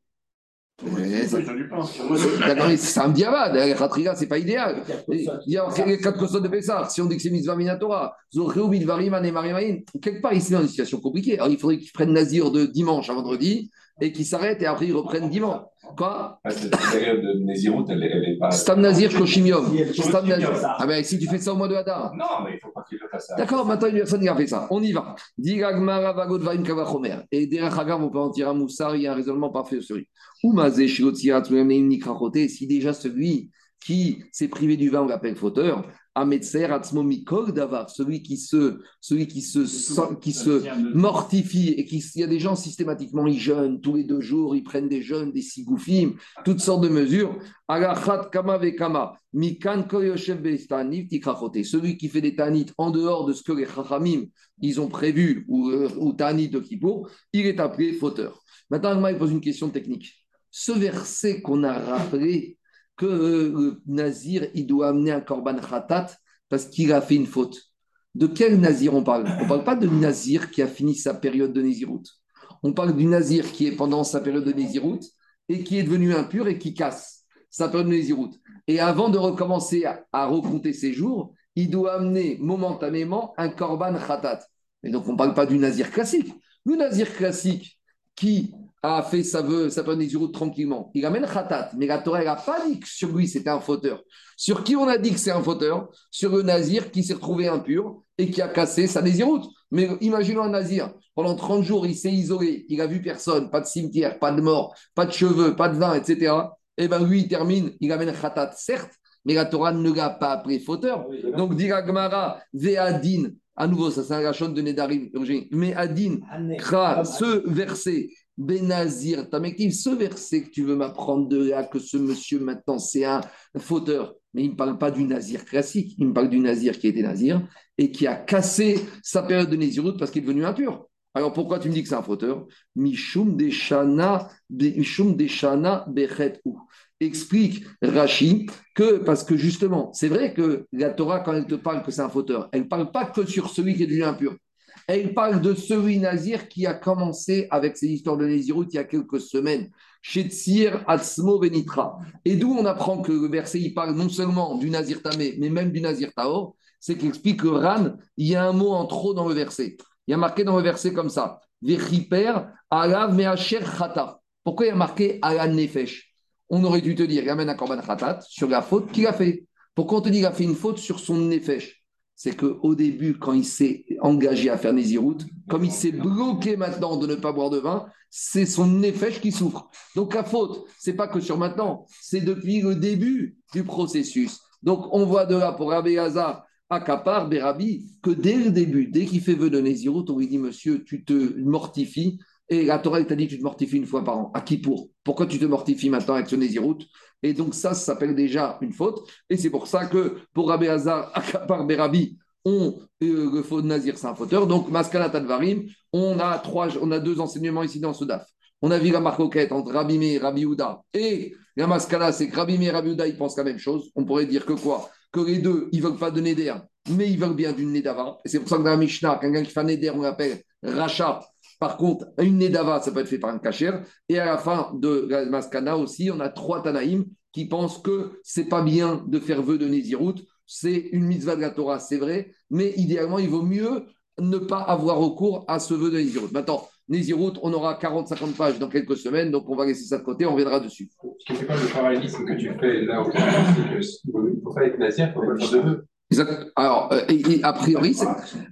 C'est un diavad, Khatriga, c'est pas idéal. Il y a les quatre costos de Pessah. Si on dit que c'est Mitzvah Minatora, quelque part, il se met dans une situation compliquée. Alors, il faudrait qu'il prenne Nazir de dimanche à vendredi et qu'il s'arrête et après il reprenne dimanche. Quoi? Ah, Cette période de Nézirut, elle, n'est pas. Stam Nazir Koshimium. Stam Nazir. Ah ben si tu fais ça au mois de Hadar. Non, mais il ne faut pas qu'il le fasse ça. D'accord, maintenant une personne qui a fait ça. On y va. Diragmara Vagot Vaim Kavachomer. Et derrière Hagav, on peut en tirer un moussard, il y a un raisonnement parfait sur lui. Ou Mazé Shirotsirat, si déjà celui qui s'est privé du vin, on l'appelle fauteur. Davar, celui qui se, celui qui se, qui se mortifie et qui, il y a des gens systématiquement, ils jeûnent tous les deux jours, ils prennent des jeûnes, des sigoufim, toutes sortes de mesures. Celui qui fait des tanit en dehors de ce que les chachamim ils ont prévu ou, euh, ou tanit de Kippour, il est appelé fauteur. Maintenant, il pose une question technique. Ce verset qu'on a rappelé, que euh, le nazir, il doit amener un korban khatat parce qu'il a fait une faute. De quel nazir on parle? On ne parle pas de nazir qui a fini sa période de nésiroute. On parle du nazir qui est pendant sa période de nésiroute et qui est devenu impur et qui casse sa période de nésiroute. Et avant de recommencer à, à recompter ses jours, il doit amener momentanément un korban khatat. Et donc, on ne parle pas du nazir classique. Le nazir classique qui a fait sa, vœu, sa période tranquillement, il amène khatat. Mais la Torah n'a pas dit que sur lui c'était un fauteur. Sur qui on a dit que c'est un fauteur? Sur le nazir qui s'est retrouvé impur et qui a cassé sa nésiroute. Mais imaginons un nazir, pendant 30 jours, il s'est isolé, il n'a vu personne, pas de cimetière, pas de mort, pas de cheveux, pas de vin, etc. Et eh bien lui, il termine, il amène khatat, certes, mais la Torah ne l'a pas appelé fauteur. Donc, dit Gemara, Ve'adin, à nouveau, ça c'est un rachon de Nedarim, mais Adin, Kra, ce verset, Benazir, Tamektiv, ce verset que tu veux m'apprendre de là, que ce monsieur maintenant c'est un fauteur, mais il ne parle pas du nazir classique, il me parle du nazir qui était nazir et qui a cassé sa période de Nézirut parce qu'il est devenu impur. Alors pourquoi tu me dis que c'est un fauteur? Mishum Deshana, Mishum Deshana explique Rashi que, parce que justement, c'est vrai que la Torah, quand elle te parle que c'est un fauteur, elle ne parle pas que sur celui qui est devenu impur. Elle parle de celui nazir qui a commencé avec ses histoires de Nézirut il y a quelques semaines, chez Tsir Atzmo Benitra. Et d'où on apprend que le verset, il parle non seulement du nazir tamé, mais même du nazir taor, c'est qu'il explique que Ran, il y a un mot en trop dans le verset. Il y a marqué dans le verset comme ça, Vechiper, Alav Meacher Chata. Pourquoi il y a marqué Alan Nefesh? On aurait dû te dire, il amène un korban khatat sur la faute qu'il a fait. Pourquoi on te dit qu'il a fait une faute sur son nefesh? C'est qu'au début, quand il s'est engagé à faire Nézirout, comme il s'est bloqué maintenant de ne pas boire de vin, c'est son nefesh qui souffre. Donc la faute, c'est pas que sur maintenant, c'est depuis le début du processus. Donc on voit de là pour Rabbi Hazar, Akapar, Berabi, que dès le début, dès qu'il fait vœu de Nézirout, on lui dit Monsieur, tu te mortifies et la Torah t'a dit que tu te mortifies une fois par an. À qui pour? Pourquoi tu te mortifies maintenant avec ce Nézirout Et donc ça, ça s'appelle déjà une faute. Et c'est pour ça que pour Rabbi Hazar, par Berabi, on, euh, le faux Nazir, c'est un fauteur. Donc, Maskana Tadvarim, on a, deux enseignements ici dans ce DAF. On a vu la marcoquette entre Rabbi Meir et Rabbi Houda. Et la Maskana, c'est que Rabbi Meir et Rabbi Houda, ils pensent la même chose. On pourrait dire que quoi? Que les deux, ils ne veulent pas de Neder, mais ils veulent bien d'une Nedava. Et c'est pour ça que dans la Mishnah, quelqu'un qui fait Neder, on l'appelle Rachat par contre, une Nedava, ça peut être fait par un kacher. Et à la fin de la Maskana aussi, on a trois Tanaïm qui pensent que c'est pas bien de faire vœu de Nézirut. C'est une mitzvah de la Torah, c'est vrai, mais idéalement, il vaut mieux ne pas avoir recours à ce vœu de Nézirut. Maintenant, Nézirut, on aura 40-50 pages dans quelques semaines, donc on va laisser ça de côté, on reviendra dessus. Ce qui n'est pas le parallélisme que tu fais là, c'est ne faut pas être Nazir, il faut pas faire de vœux. Exact. Alors, euh, a priori,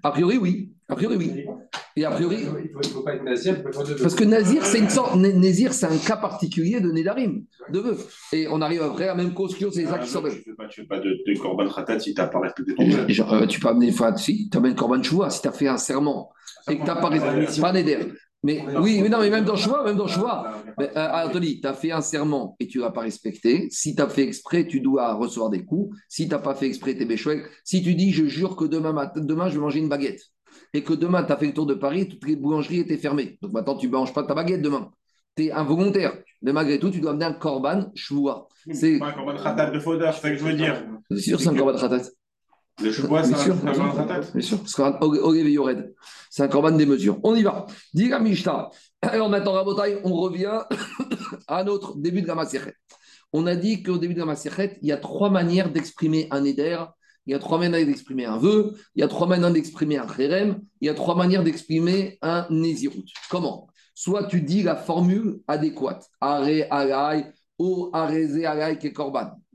a priori, oui. A priori, oui. Et a priori. Il ne faut, pas être nazir. Parce que nazir, c'est une sorte. Nazir, c'est un cas particulier de Nédarim, de vœux. Et on arrive après à la même cause que c'est ça qui sort. Tu ne fais pas de, de Corban Khatat si tu n'as pas respecté ton vœu. Euh, tu peux amener. Enfin, si, tu amènes Corban Choua si tu as fait un serment et que tu n'as pas respecté. Pas Néder. Mais oui, mais non, mais même dans Choua, même dans Choua. Euh, Anthony, tu as fait un serment et tu ne l'as pas respecté. Si tu as fait exprès, tu dois recevoir des coups. Si tu n'as pas fait exprès, tu es béchouel. Si tu dis, je jure que demain, matin, demain, je vais manger une baguette et que demain, tu as fait le tour de Paris, toutes les boulangeries étaient fermées. Donc maintenant, tu ne manges pas ta baguette demain. Tu es involontaire. Mais malgré tout, tu dois amener un korban choua. C'est pas un korban khatat de faudeur, c'est ça que je veux dire. C'est sûr, c'est un korban khatat. Le choua, c'est un korban khatat Bien sûr, c'est un korban des mesures. On y va. Diga Mishta. Alors maintenant, Rabotai, on revient à notre début de la On a dit qu'au début de la Maserhet, il y a trois manières d'exprimer un éder il y a trois manières d'exprimer un vœu, il y a trois manières d'exprimer un chérem, il y a trois manières d'exprimer un nézirut. Comment? Soit tu dis la formule adéquate, are, alay, o, alay,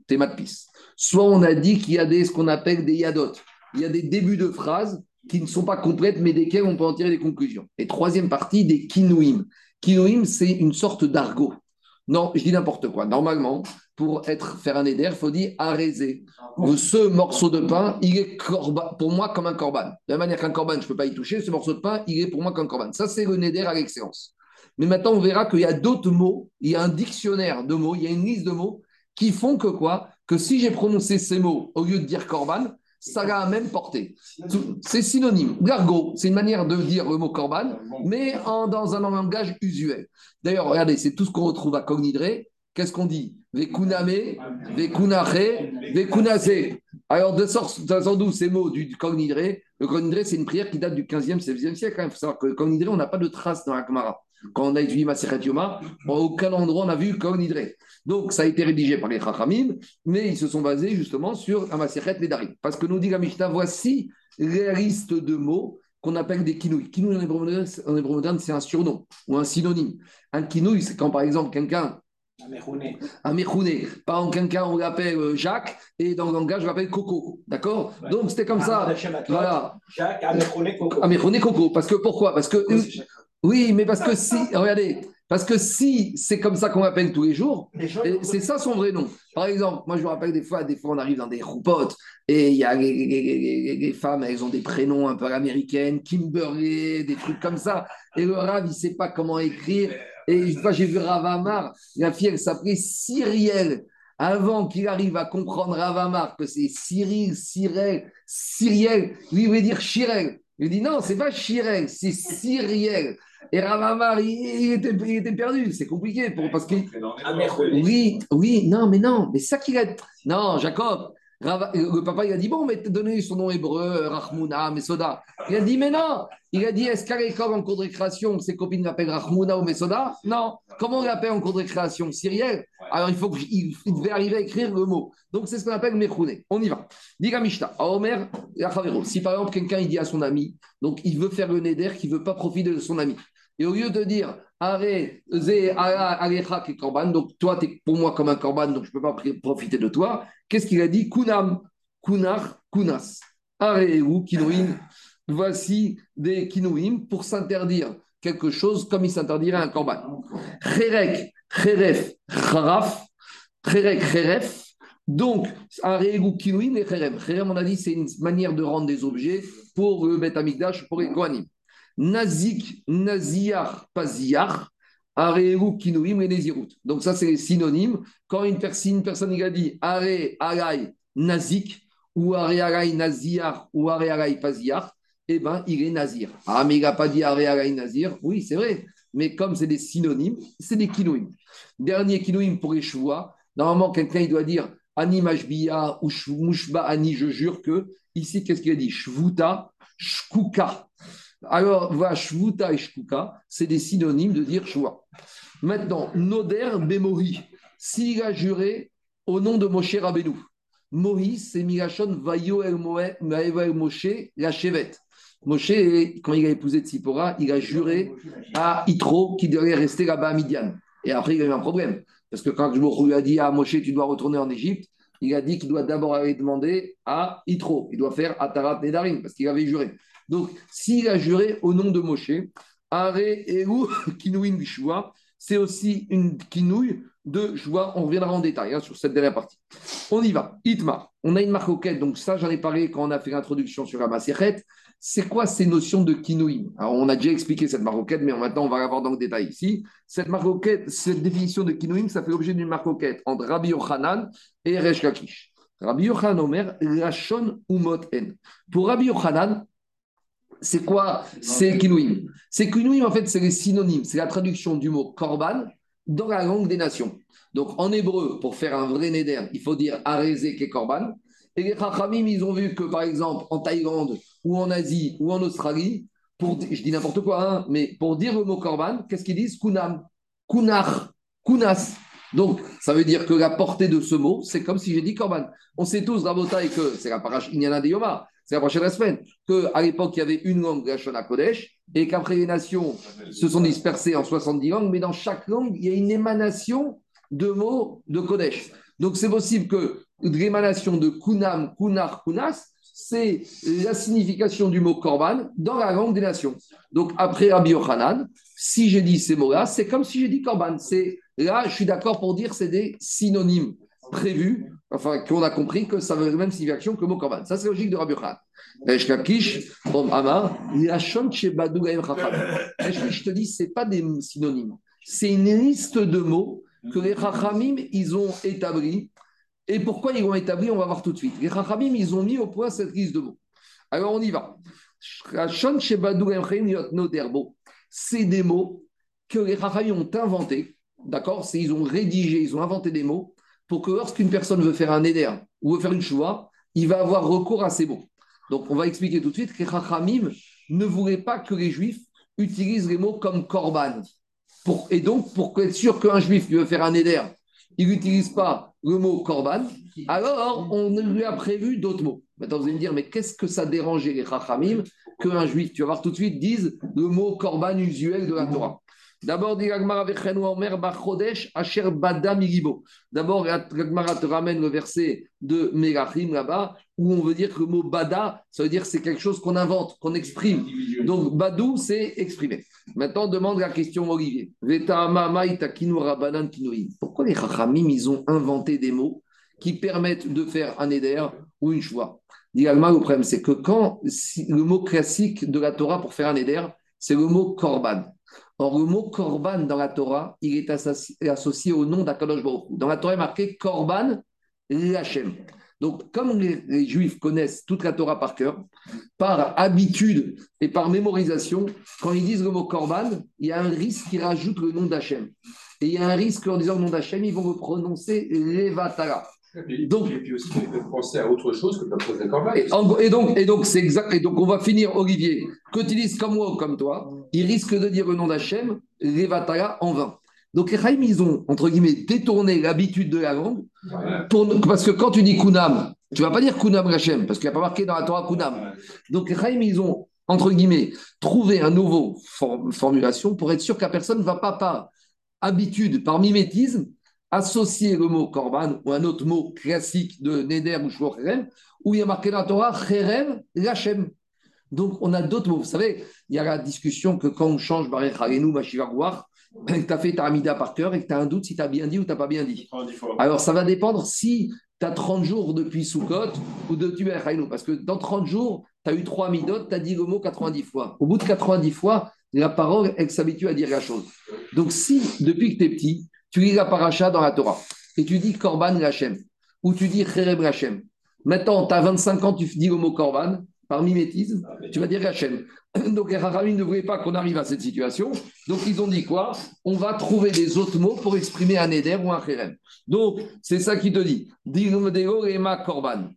t'es matpis. Soit on a dit qu'il y a des, ce qu'on appelle des yadot. Il y a des débuts de phrases qui ne sont pas complètes, mais desquelles on peut en tirer des conclusions. Et troisième partie, des kinouim. Kinouim, c'est une sorte d'argot. Non, je dis n'importe quoi. Normalement, pour être, faire un éder, il faut dire araiser. Ce morceau de pain, il est pour moi comme un corban. De la manière qu'un corban, je ne peux pas y toucher, ce morceau de pain, il est pour moi comme un corban. Ça, c'est le néder à l'excellence. Mais maintenant, on verra qu'il y a d'autres mots, il y a un dictionnaire de mots, il y a une liste de mots qui font que quoi? Que si j'ai prononcé ces mots au lieu de dire corban, ça a la même portée. C'est synonyme. Gargo, c'est une manière de dire le mot corban, mais dans un langage usuel. D'ailleurs, regardez, c'est tout ce qu'on retrouve à Cognidré. Qu'est-ce qu'on dit? Vekuname, Vekunache, Vekunaze. Alors, de sorte d'où ces mots du Cognidré Le Cognidré, c'est une prière qui date du 15e, 16e siècle. Il faut savoir que le Cognidré, on n'a pas de trace dans la Gemara. Quand on a étudié Maseret Yoma, aucun endroit on a vu Cognidré. Donc, ça a été rédigé par les Chachamim, mais ils se sont basés justement sur Amaseret Nedarim. Parce que nous dit la Mishnah, voici les listes de mots qu'on appelle des kinouilles. Kinouille en hébreu moderne, c'est un surnom ou un synonyme. Un kinouille, c'est quand par exemple quelqu'un. Un mechouné. Par exemple, quelqu'un, on l'appelle euh, Jacques, et dans le langage, on l'appelle Coco. D'accord Donc, c'était comme ça. Voilà. Jacques, Amechouné Coco. Amechouné Coco. Parce que pourquoi? Parce que. Oui, mais parce que si. Regardez, parce que si c'est comme ça qu'on m'appelle tous les jours, c'est ça son vrai nom. Par exemple, moi je me rappelle des fois, des fois on arrive dans des roupotes et il y a les, femmes, elles ont des prénoms un peu américaines, Kimberly, des trucs comme ça. Et le Rav, il ne sait pas comment écrire. Et une fois j'ai vu Rav Amar, la fille, elle s'appelait Cyrielle. Avant qu'il arrive à comprendre Rav Amar que c'est Cyril, Cyril, Cyriel, lui il veut dire Chirel. Il dit non, c'est pas Chirel, c'est Cyriel. Et Ravamar, il, était, il était perdu. C'est compliqué pour, parce que. Oui, oui, non, mais non, mais ça qu'il a. Non, Jacob. Le papa, il a dit Bon, mais donné son nom hébreu, Rahmouna, Mesoda. Il a dit Mais non Il a dit Est-ce qu'à l'école, en cours de récréation, ses copines l'appellent Rahmouna ou Mesoda? Non. Comment on l'appelle en cours de récréation? Cyriel Alors il faut qu'il devait arriver à écrire le mot. Donc c'est ce qu'on appelle Mechouné. On y va. Diga Mishta, à Omer, Si par exemple, quelqu'un il dit à son ami, donc il veut faire le Neder, qui ne veut pas profiter de son ami. Et au lieu de dire donc toi, tu es pour moi comme un korban, donc je ne peux pas profiter de toi, qu'est-ce qu'il a dit? Kunam, kunar, kunas. ou kinouim. Voici des kinouim pour s'interdire quelque chose comme il s'interdirait un korban. Cherek, cheref, charaf, cherek, cheref. Donc, ou kinouim et cherem. Cherem, on a dit, c'est une manière de rendre des objets pour le Bet pour les Kohanim. Nazik, Naziar, Paziar, Areu, Kinouim et. Donc, ça, c'est les synonymes. Quand une, personne, a dit Are, Arai, Nazik, ou Are, Arai, Naziar, ou Are, Arai, Paziar, eh bien, il est Nazir. Ah, mais il n'a pas dit Are, Arai, Nazir. Oui, c'est vrai. Mais comme c'est des synonymes, c'est des Kinouim. Dernier Kinouim pour les Normalement, quelqu'un, il doit dire Ani Mashbiya ou Mushba Ani, je jure que. Ici, qu'est-ce qu'il a dit? Shvuta, Shkuka. Alors, voilà, Shvuta et Shkuka, c'est des synonymes de dire Shua. Maintenant, Noder Bemohi, s'il a juré au nom de Moshe Rabbeinu. Mohi, c'est Mirachon Vayo El Moshe, la Chevet. Moshe, quand il a épousé Tzipora, il a juré à Itro qu'il devait rester là-bas à Midian. Et après, il a eu un problème. Parce que quand je lui a dit à Moshe, tu dois retourner en Égypte, il a dit qu'il doit d'abord aller demander à Itro. Il doit faire Atarat Nedarim, parce qu'il avait juré. Donc, s'il a juré au nom de Moshe, Are Eru Kinouin Bishua, c'est aussi une kinouille de joie. On reviendra en détail hein, sur cette dernière partie. On y va. Itmar. On a une marque donc ça, j'en ai parlé quand on a fait l'introduction sur la. C'est quoi ces notions de kinouim Alors, on a déjà expliqué cette maroquette, mais maintenant, on va la voir dans le détail ici. Cette maroquette, cette définition de kinouim, ça fait l'objet d'une maroquette entre Rabbi Yochanan et Resh Lakish. Rabbi Yochanan Omer, Rachon Umot En. Pour Rabbi Yochanan, c'est quoi C'est kinouim. C'est kinouim, en fait, c'est les synonymes. C'est la traduction du mot korban dans la langue des nations. Donc, en hébreu, pour faire un vrai neder, il faut dire arezé ke korban. Et les chachamim, ils ont vu que, par exemple, en Thaïlande ou en Asie ou en Australie, pour, je dis n'importe quoi, hein, mais pour dire le mot korban, qu'est-ce qu'ils disent? Kunam, kunar, kunas. Donc, ça veut dire que la portée de ce mot, c'est comme si j'ai dit korban. On sait tous, Rabotai, que c'est la parache Inyana de Yoma c'est la prochaine semaine, qu'à l'époque, il y avait une langue, la Shona Kodesh, et qu'après les nations se sont dispersées en 70 langues, mais dans chaque langue, il y a une émanation de mots de Kodesh. Donc c'est possible que l'émanation de Kunam, Kunar, Kunas, c'est la signification du mot Korban dans la langue des nations. Donc après Rabbi Yochanan, si j'ai dit ces mots-là, c'est comme si j'ai dit Korban. Là, je suis d'accord pour dire c'est des synonymes prévus, enfin, qu'on a compris que ça veut même signification que le mot korban. Ça, c'est logique de Rabbi Khan. Je te dis, ce n'est pas des synonymes. C'est une liste de mots que les Chachamim, ils ont établi. Et pourquoi ils l'ont établi On va voir tout de suite. Les Chachamim, ils ont mis au point cette liste de mots. Alors, on y va. C'est des mots que les Chachamim ont inventés. D'accord? Ils ont rédigé, ils ont inventé des mots pour que lorsqu'une personne veut faire un éder ou veut faire une choix, il va avoir recours à ces mots. Donc, on va expliquer tout de suite que les ne voulaient pas que les Juifs utilisent les mots comme korban. et donc, pour être sûr qu'un Juif qui veut faire un éder, il n'utilise pas le mot korban, alors on lui a prévu d'autres mots. Maintenant, vous allez me dire, mais qu'est-ce que ça dérangeait les Chachamim qu'un Juif, tu vas voir tout de suite, dise le mot korban usuel de la Torah D'abord, dit Agmara Omer Bachodesh Asher Bada D'abord, Agmara te ramène le verset de Megachim là-bas, où on veut dire que le mot Bada, ça veut dire que c'est quelque chose qu'on invente, qu'on exprime. Donc, Badou, c'est exprimer. Maintenant, demande la question Olivier. Pourquoi les Chachamim, ils ont inventé des mots qui permettent de faire un éder ou une choix Dit le problème, c'est que quand le mot classique de la Torah pour faire un éder, c'est le mot korban. Or, le mot korban dans la Torah, il est associé, au nom d'Akadosh Baruch Dans la Torah, il est marqué korban l'Hachem. Donc, comme les, Juifs connaissent toute la Torah par cœur, par habitude et par mémorisation, quand ils disent le mot korban, il y a un risque qu'ils rajoutent le nom d'Hachem. Et il y a un risque en disant le nom d'Hachem, ils vont prononcer Levatara. Donc, et puis aussi, ils peuvent penser à autre chose que de korban. Et, donc, et donc, c'est exact. Et donc, on va finir, Olivier, qu'utilise comme moi ou comme toi, il risque de dire le nom d'Hachem, Levatara, en vain. Donc, les Chaim, ils ont, entre guillemets, détourné l'habitude de la langue. parce que quand tu dis Kunam, tu ne vas pas dire Kunam Hachem, parce qu'il n'y a pas marqué dans la Torah Kunam. Donc, les Chaim, ils ont, entre guillemets, trouvé un nouveau formulation pour être sûr que la personne ne va pas par habitude, par mimétisme, associer le mot korban ou un autre mot classique de Neder ou Shlocherem, où il y a marqué dans la Torah Cherem Lachem. Donc, on a d'autres mots. Vous savez, il y a la discussion que quand on change Barech Harenu, que tu as fait ta Amida par cœur et que tu as un doute si tu as bien dit ou tu n'as pas bien dit. Alors, ça va dépendre si tu as 30 jours depuis Sukkot ou de tu Parce que dans 30 jours, tu as eu 3 midot, tu as dit le mot 90 fois. Au bout de 90 fois, la parole, elle s'habitue à dire la chose. Donc, si depuis que tu es petit, tu lis la paracha dans la Torah et tu dis Korban Lachem ou tu dis Chereb Lachem. Maintenant, tu as 25 ans, tu dis le mot Korban, par mimétisme, tu vas dire Hachem. Donc les ne voulaient pas qu'on arrive à cette situation. Donc ils ont dit quoi? On va trouver des autres mots pour exprimer un éder ou un Cherem. Donc c'est ça qui te dit. Digma Korban.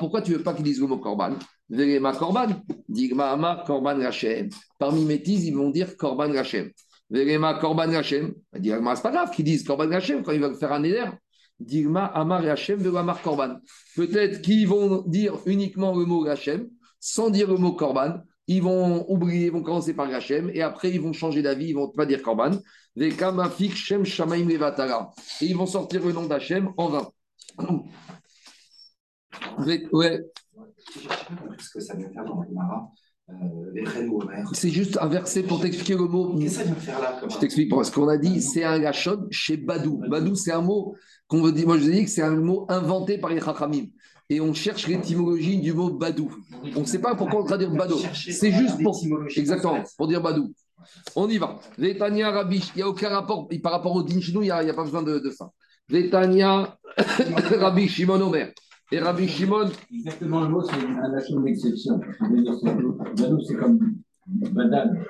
pourquoi tu veux pas qu'ils disent le mot Korban? Verema Korban. Digma Korban Hachem. Par mimétisme, ils vont dire Korban Hachem. Verema Korban Hashem. Digma, c'est pas grave qu'ils disent Korban Hashem quand ils veulent faire un éder. Digma Amar Hashem Amar Korban. Peut-être qu'ils vont dire uniquement le mot Hashem sans dire le mot Korban. Ils vont oublier, ils vont commencer par Hashem et après ils vont changer d'avis, ils vont pas dire Korban. Et ils vont sortir le nom d'Hachem en vain. ouais. Ce que ça veut faire dans euh, c'est juste un verset pour t'expliquer le mot. Qu'est-ce que ça vient faire là Je t'explique. Parce qu'on a dit, c'est un gachon chez Badou. Badou, c'est un mot qu'on veut dire. Moi, je dis que c'est un mot inventé par les Chachamim. Et on cherche l'étymologie du mot Badou. On ne sait pas pourquoi on traduit Badou. C'est juste pour. Exactement, pour dire Badou. On y va. Vétania Rabbi, il n'y a aucun rapport par rapport au Dinchino, il n'y a, pas besoin de, ça. Vétania Rabbi Shimon Omer. Et Rabbi Shimon. Exactement le mot, c'est un achat d'exception. c'est comme banane,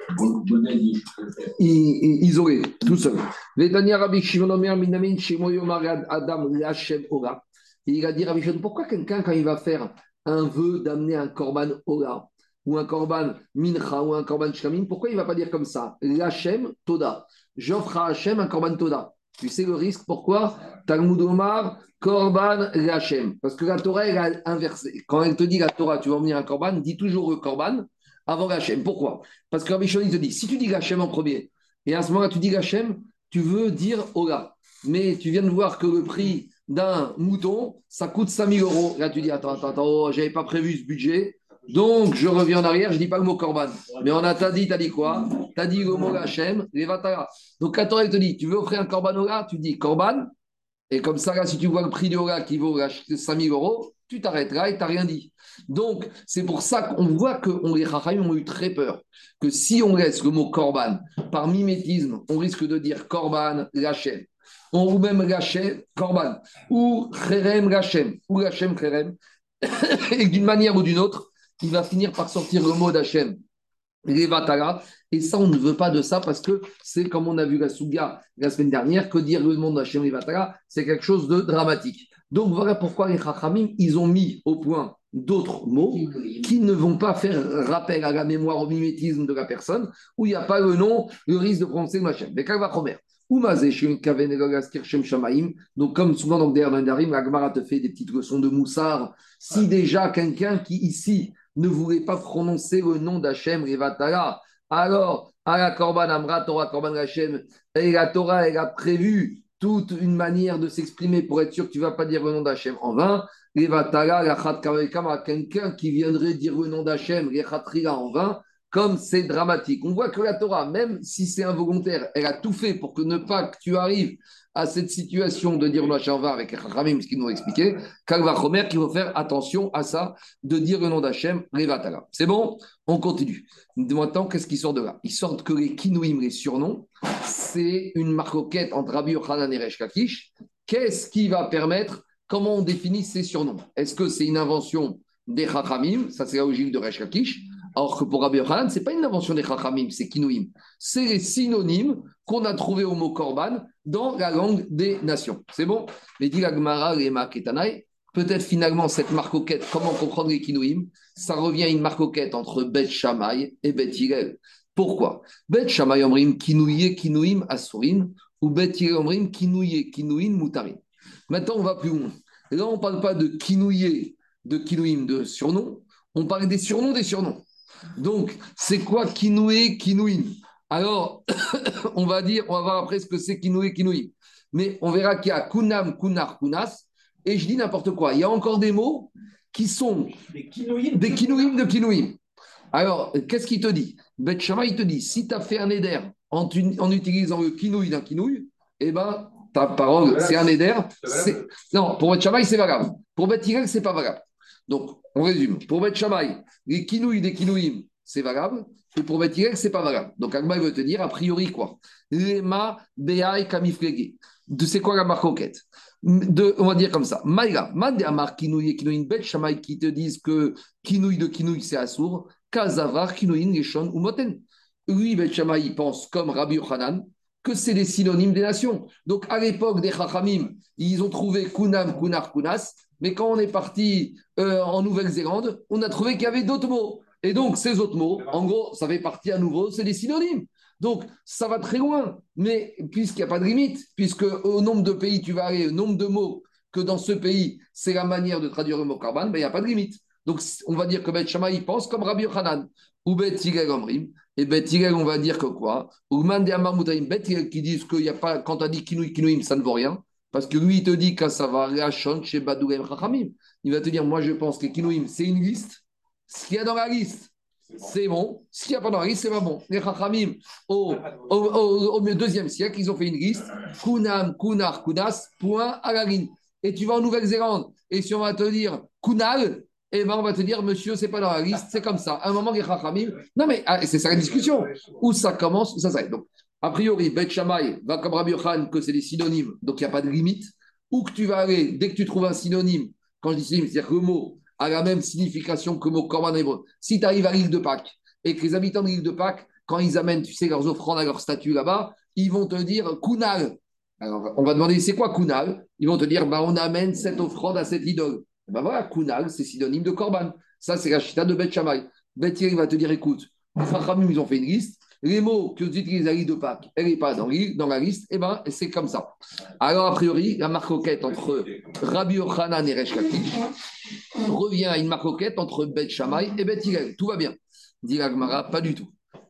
isolé, tout seul. Vétania Rabbi Shimon Omer, Minamin, Shemoyomar Adam, Lachem Ora. Il a dit Rabbi Shimon, pourquoi quelqu'un, quand il va faire un vœu d'amener un korban Ora, ou un korban mincha ou un korban shkamim, pourquoi il ne va pas dire comme ça? L'Hachem Toda. J'offre à Hachem un korban Toda. Tu sais le risque Pourquoi? Talmud Omar, Korban Lachem. Parce que la Torah, elle a inversé. Quand elle te dit la Torah, tu vas emmener un Korban, dis toujours le Korban avant Lachem. Pourquoi? Parce que Rabbi te dit si tu dis Lachem en premier, et à ce moment-là, tu dis Lachem, tu veux dire Ola. Mais tu viens de voir que le prix d'un mouton, ça coûte 5000 euros. Là, tu dis attends, attends, attends, oh, j'avais pas prévu ce budget. Donc, je reviens en arrière, je dis pas le mot Corban. Mais on a dit, tu as dit quoi? Tu as dit le mot Hachem, Levatara. Donc la Torah te dit, tu veux offrir un korban Ola, tu dis korban, et comme ça, si tu vois le prix du Ola qui vaut 5000 euros, tu t'arrêteras et tu n'as rien dit. Donc, c'est pour ça qu'on voit que on, les Chachamim ont eu très peur. Que si on laisse le mot korban, par mimétisme, on risque de dire korban, Hachem, ou même Hachem, korban, ou cherem, Hachem, ou Hachem, cherem, et d'une manière ou d'une autre, il va finir par sortir le mot d'Hachem, Levatara, et ça, on ne veut pas de ça parce que c'est comme on a vu la Souga la semaine dernière, que dire le nom d'Hachem Levatara, c'est quelque chose de dramatique. Donc voilà pourquoi les Chachamim, ils ont mis au point d'autres mots qui ne vont pas faire rappel à la mémoire, au mimétisme de la personne, où il n'y a pas le nom, le risque de prononcer le Hachem. Mais donc, comme souvent dans le Darim, la Gemara te fait des petites leçons de Moussard. Si déjà quelqu'un qui ici ne voulait pas prononcer le nom d'Hachem, Revatala, alors, à la Korban Amra, Torah Korban Hachem, et la Torah, elle a prévu toute une manière de s'exprimer pour être sûr que tu ne vas pas dire le nom d'Hachem en vain. Revatala, la quelqu'un qui viendrait dire le nom d'Hachem, en vain comme c'est dramatique. On voit que la Torah, même si c'est involontaire, elle a tout fait pour que ne pas que tu arrives à cette situation de dire le va avec Ramim, ce qu'ils nous ont expliqué, Kalva Chomer, qu'il faut faire attention à ça, de dire le nom d'Hachem, Revatala. C'est bon? On continue. Maintenant, qu'est-ce qui sort de là? Il sort que les Kinouim, les surnoms, c'est une marcoquette entre Rabbi Yochanan et Resh Kakish. Qu'est-ce qui va permettre Comment on définit ces surnoms? Est-ce que c'est une invention des Chachamim? Ça, c'est la logique de Resh Kakish alors que pour Rabbi Yochanan, ce n'est pas une invention des Chachamim, c'est Kinouim. C'est les synonymes qu'on a trouvés au mot Korban dans la langue des nations. C'est bon? Mais dit l'Agmara, peut-être finalement cette marcoquette, comment comprendre les Kinouim Ça revient à une marcoquette entre Bet Shammai et Bet Hillel. Pourquoi? Bet Shammai omrim kinouye kinouim asurin ou Bet Hillel omrim kinouye kinouim mutarin. Maintenant, on va plus loin. Là, on ne parle pas de kinouye, de kinouim, de surnom, on parle des surnoms des surnoms. Donc, c'est quoi Kinoué, Kinouim? Alors, on va dire, on va voir après ce que c'est Kinoué, Kinouim. Mais on verra qu'il y a Kunam, Kunar, Kunas. Et je dis n'importe quoi. Il y a encore des mots qui sont des Kinouim de Kinouim. Alors, qu'est-ce qu'il te dit? Bet il te dit si tu as fait un éder en, utilisant le Kinouï d'un Kinouï, eh bien, ta parole, c'est un éder. Non, pour Bet c'est valable. Pour Bet ce c'est pas valable. Donc, on résume. Pour Bet les kinouïs des kinouïm, c'est valable. Et pour Bet ce c'est pas valable. Donc, Agma veut te dire, a priori, quoi Lema, Beaï, Kamiflege. C'est quoi la marque de, on va dire comme ça. Maïga, Mande Amar Kinouï et Kinouïn Bet Shamay qui te disent que Kinouï de Kinouï c'est Assour, Kazavrar, Kinouïn, Geshon ou Moten. Lui, Bet pense comme Rabbi Yochanan que c'est les synonymes des nations. Donc à l'époque des Chachamim, ils ont trouvé Kunam, Kunar, Kunas, mais quand on est parti euh, en Nouvelle-Zélande, on a trouvé qu'il y avait d'autres mots. Et donc, ces autres mots, en gros, ça fait partie à nouveau, c'est des synonymes. Donc, ça va très loin. Mais puisqu'il n'y a pas de limite, puisque au nombre de pays tu vas aller, au nombre de mots que dans ce pays, c'est la manière de traduire le mot karban, ben, il n'y a pas de limite. Donc, on va dire que Bet Shammai, il pense comme Rabbi Yochanan. Ou Bet Yigel Omrim. Et Bet Yigel, on va dire que quoi? Ou Mande Amar Bet Yigel qui disent qu'il n'y a pas, quand tu as dit Kinouï, Kinouïm, ça ne vaut rien. Parce que lui, il te dit que ça va réachon chez Badouem Chachamim. Il va te dire, moi, je pense que Kinouim, c'est une liste. Ce qu'il y a dans la liste, c'est bon. Ce qu'il n'y a pas dans la liste, c'est pas bon. Les Chachamim, au, au, deuxième siècle, ils ont fait une liste. Kunam, Kunar, Kunas, point à la ligne. Et tu vas en Nouvelle-Zélande, et si on va te dire Kunal, eh ben on va te dire, monsieur, c'est pas dans la liste, c'est comme ça. À un moment, les Chachamim. Non, mais ah, c'est ça la discussion. Où ça commence, où ça s'arrête. Donc, a priori, Bet Shammai va comme Rabbi Yochan que c'est des synonymes, donc il n'y a pas de limite. Où que tu vas aller, dès que tu trouves un synonyme, quand je dis synonyme, c'est-à-dire que le mot a la même signification que mot Korban hébreu. Si tu arrives à l'île de Pâques et que les habitants de l'île de Pâques, quand ils amènent, tu sais, leurs offrandes à leur statue là-bas, ils vont te dire Kunal. Alors, on va demander c'est quoi Kunal? Ils vont te dire bah, on amène cette offrande à cette idole. Ben voilà, Kunal, c'est synonyme de Korban. Ça, c'est la chita de Bet Shammai. Va te dire écoute, les ils ont fait une liste les mots que tu utilises à l'île de Pâques, elle n'est pas dans, la liste, et eh bien c'est comme ça. Alors, a priori, la marcoquette entre Rabbi Yochanan et Resh revient à une marcoquette entre Bet Shammai et Bet Hillel. Tout va bien. Dit pas du tout.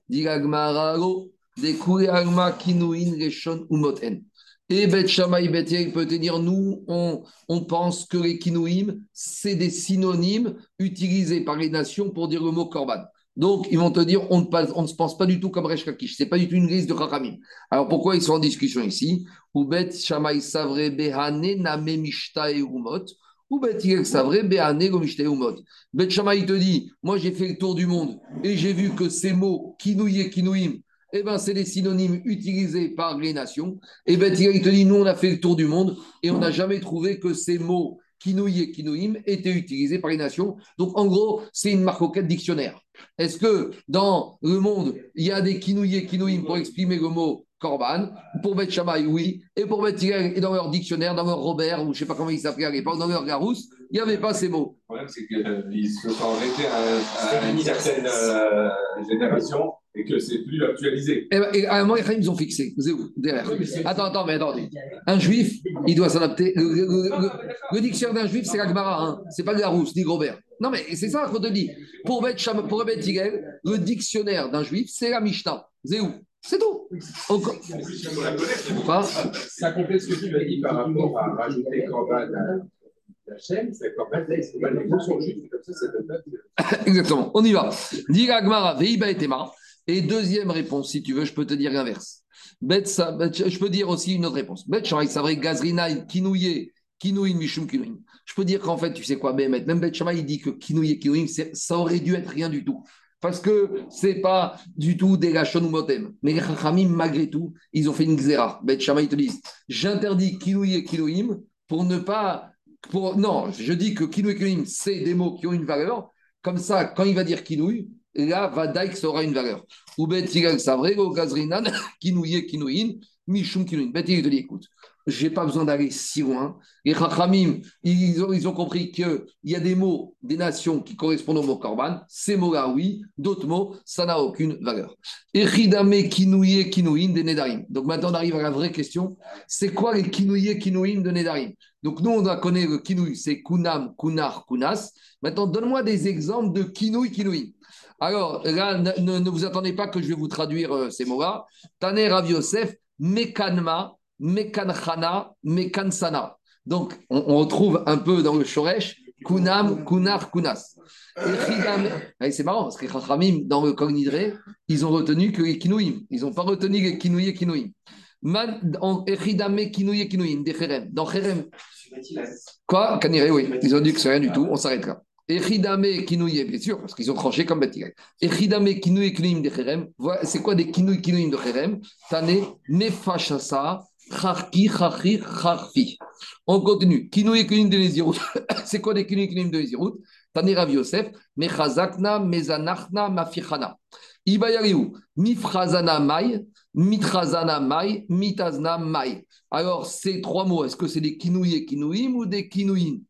Dit l'Agmara, de Agma Kinouin Reshon Umoten. Et Bet Shammai, Bet Hillel peut dire, nous, on, on pense que les Kinouim, c'est des synonymes utilisés par les nations pour dire le mot Korban. Donc, ils vont te dire, on ne, se pense pas du tout comme Resh Kakish. Ce n'est pas du tout une liste de Chachamim. Alors, pourquoi ils sont en discussion ici? Oubet Shamay Savre Behane Name Mishta et Umot. Oubet Savre Behane Go Mishta et Umot. Bet Shamay te dit, moi j'ai fait le tour du monde et j'ai vu que ces mots, Kinouye Kinouim, eh ben, c'est les synonymes utilisés par les nations. Et Hillel, il te dit, nous, on a fait le tour du monde et on n'a jamais trouvé que ces mots Kinouï et étaient utilisés par les nations. Donc, en gros, c'est une marcoquette dictionnaire. Est-ce que dans le monde, il y a des Kinouï et Kinouïm pour exprimer le mot Korban? Pour Bet Shammai, oui. Et pour Bet Hillel, et dans leur dictionnaire, dans leur Robert, ou je ne sais pas comment il s'appelait à l'époque, dans leur Larousse, il n'y avait pas ces mots. Le problème, c'est qu'ils se sont arrêtés à, à une certaine euh, génération et que c'est plus actualisé. Et, ben, et à un moment, ils ont fixé. C'est où Derrière. Attends, attends, mais attendez. Un juif, il doit s'adapter. Le, le- le- le- dictionnaire d'un juif, c'est la Gemara, hein. c'est pas Larousse, ni Robert. Non, mais c'est ça qu'on te dit. Pour Bet Sham- pour Bet Hillel, le dictionnaire d'un juif, c'est la Mishnah. C'est où C'est tout. Encore- Quoi Ça complète ce que tu as dit par rapport à rajouter Corban à la chaîne. C'est Corban, là, c'est sont comme ça, de- Exactement. On y va. Dit la Gemara, Veiba et Tema. Et deuxième réponse, si tu veux, je peux te dire l'inverse. Je peux dire aussi une autre réponse. C'est vrai, Gazrinaï, Kinouye, Kinouin, Mishum, Kinouin. Je peux dire qu'en fait, tu sais quoi, Bémet, même Bet il dit que Kinouye, Kinouin, ça aurait dû être rien du tout. Parce que c'est pas du tout des Gachon ou Motem. Mais les Chachamim, malgré tout, ils ont fait une xéra. Bet ils te disent j'interdis Kinouye, Kinouim pour ne pas. Pour, non, je dis que Kinouye, Kinouim, c'est des mots qui ont une valeur. Comme ça, quand il va dire Kinouï, là, Vadaïk, ça aura une valeur. Ou Bet Yigal Savrego, Gazrinan, Kinouye, Kinouin, Mishum, Kinouin. Bet il te dit écoute, j'ai pas besoin d'aller si loin. Les Chachamim, ils ont, ils ont compris qu'il y a des mots, des nations qui correspondent au mot Korban. Ces mots-là, oui. D'autres mots, ça n'a aucune valeur. Echidame, Kinouye, Kinouin, des Nedarim. Donc maintenant, on arrive à la vraie question. C'est quoi les Kinouye, Kinouin de Nedarim? Donc nous, on a connaît le Kinouï, c'est Kunam, Kunar, Kunas. Maintenant, donne-moi des exemples de Kinouï, Kinouï. Alors, là, ne, vous attendez pas que je vais vous traduire euh, ces mots-là. Taner Rav Yosef, Mekanma, Mekanchana, Mekansana. Donc, on, retrouve un peu dans le Shoresh, Kunam, Kunar, Kunas. Et Ouais, c'est marrant parce que Chachamim, dans le Kognidré, ils ont retenu que les Kinouïm. Ils n'ont pas retenu les Kinouï et Kinouïm. Dans Cherem, Quoi Kaniré, oui. Ils ont dit que c'est rien du tout. On s'arrête là. Echidame kinouye, bien sûr, parce qu'ils ont tranché comme Bethilel. Echidame kinouye kinouim de. Voilà, C'est quoi des kinouy kinouim de Cherem Tane nefashasa charki charki charfi. On continue. Kinouye kinouim de Nézirut. C'est quoi des kinouye kinouim de Nézirut Tane Rav Yosef. Mechazakna mezanachna mafichana. Ibayariou. Mifrazana mai. Mitrazana mai. Mitazna mai. Alors, ces trois mots, est-ce que c'est des kinouye kinouim ou des kinouim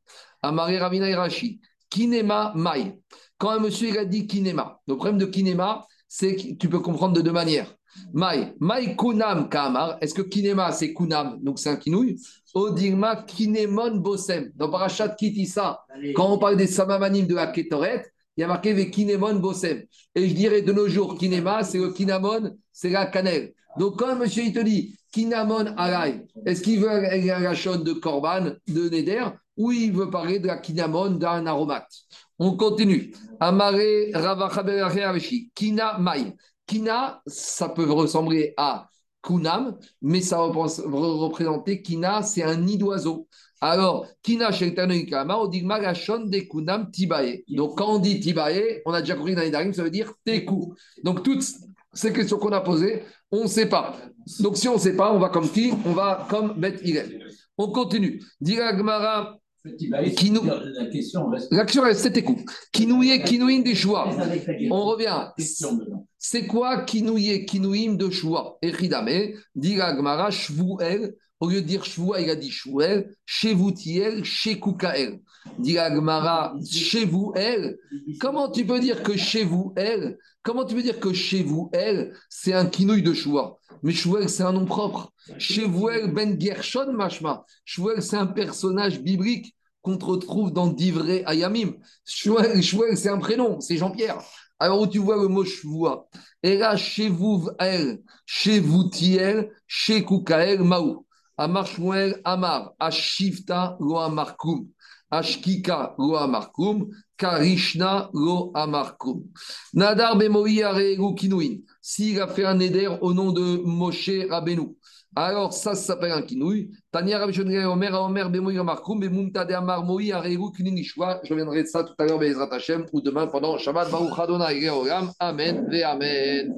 Amaré Ravina et Rashi. Kinema Mai. Quand un monsieur il a dit Kinema, le problème de Kinema, c'est que tu peux comprendre de deux manières. Mai, Mai Kunam Kamar. Est-ce que Kinema c'est Kunam, donc c'est un kinouille Odigma Kinemon Bosem. Dans Parashat Kitissa, quand on parle des Samamanim de la Ketoret, il y a marqué Kinemon Bosem. Et je dirais de nos jours, Kinema, c'est le Kinamon, c'est la cannelle. Donc quand un monsieur il te dit Kinamon Alay, est-ce qu'il veut la chaîne de Korban, de Neder, ou il veut parler de la Kinamon d'un aromate? On continue. Amare Ravachaberechi, Kina Mai. Kina, ça peut ressembler à Kunam, mais ça représente- représenter Kina, c'est un nid d'oiseau. Alors, Kina Sheltanoikama, on dit Magashon de Kunam Tibae. Donc, quand on dit Tibae, on a déjà compris dans les Darim, ça veut dire Teku. Donc, toutes ces questions qu'on a posées, on ne sait pas. Donc, si on ne sait pas, on va comme qui? On va comme Bet Hillel. On continue. Dira nous- La question reste. l'action reste c'est Teku. Kinouye, Kinouin des choix. On revient. C'est quoi kinouye, kinouim de choua? Echidame, dit la Gemara, shvuel, au lieu de dire shvua, il a dit shvuel, shevutiel, shekukael. Dit la Gemara, shevuel. Comment tu peux dire que shevuel, comment tu peux dire que shevuel, c'est un kinouille de choua Mais shvuel, c'est un nom propre. Shevuel ben Gershon mashma. Shvuel, c'est un personnage biblique qu'on retrouve dans Divré Ayamim. Shvuel, c'est un prénom, c'est Jean-Pierre. Alors, où tu vois le mot shvua Et là, chez vous, elle, chez vous, tiel, chez Koukael, Maou. Amar Shmuel, Amar, Ashifta, lo Amarkoum. Ashkika lo amarkum, Karishna lo amarkum. Nadar bemoi aregu kinuin. S'il a fait un éder au nom de Moshe Rabbeinu, alors ça, ça s'appelle un kinouï. Tania Rabbi Omer, Omer bemoi amarkum, bemumta de amar moi aregu kinishwa. Je reviendrai de ça tout à l'heure, Bezrat Hashem, ou demain pendant Shabbat Baruch Adonai Amen ve Amen.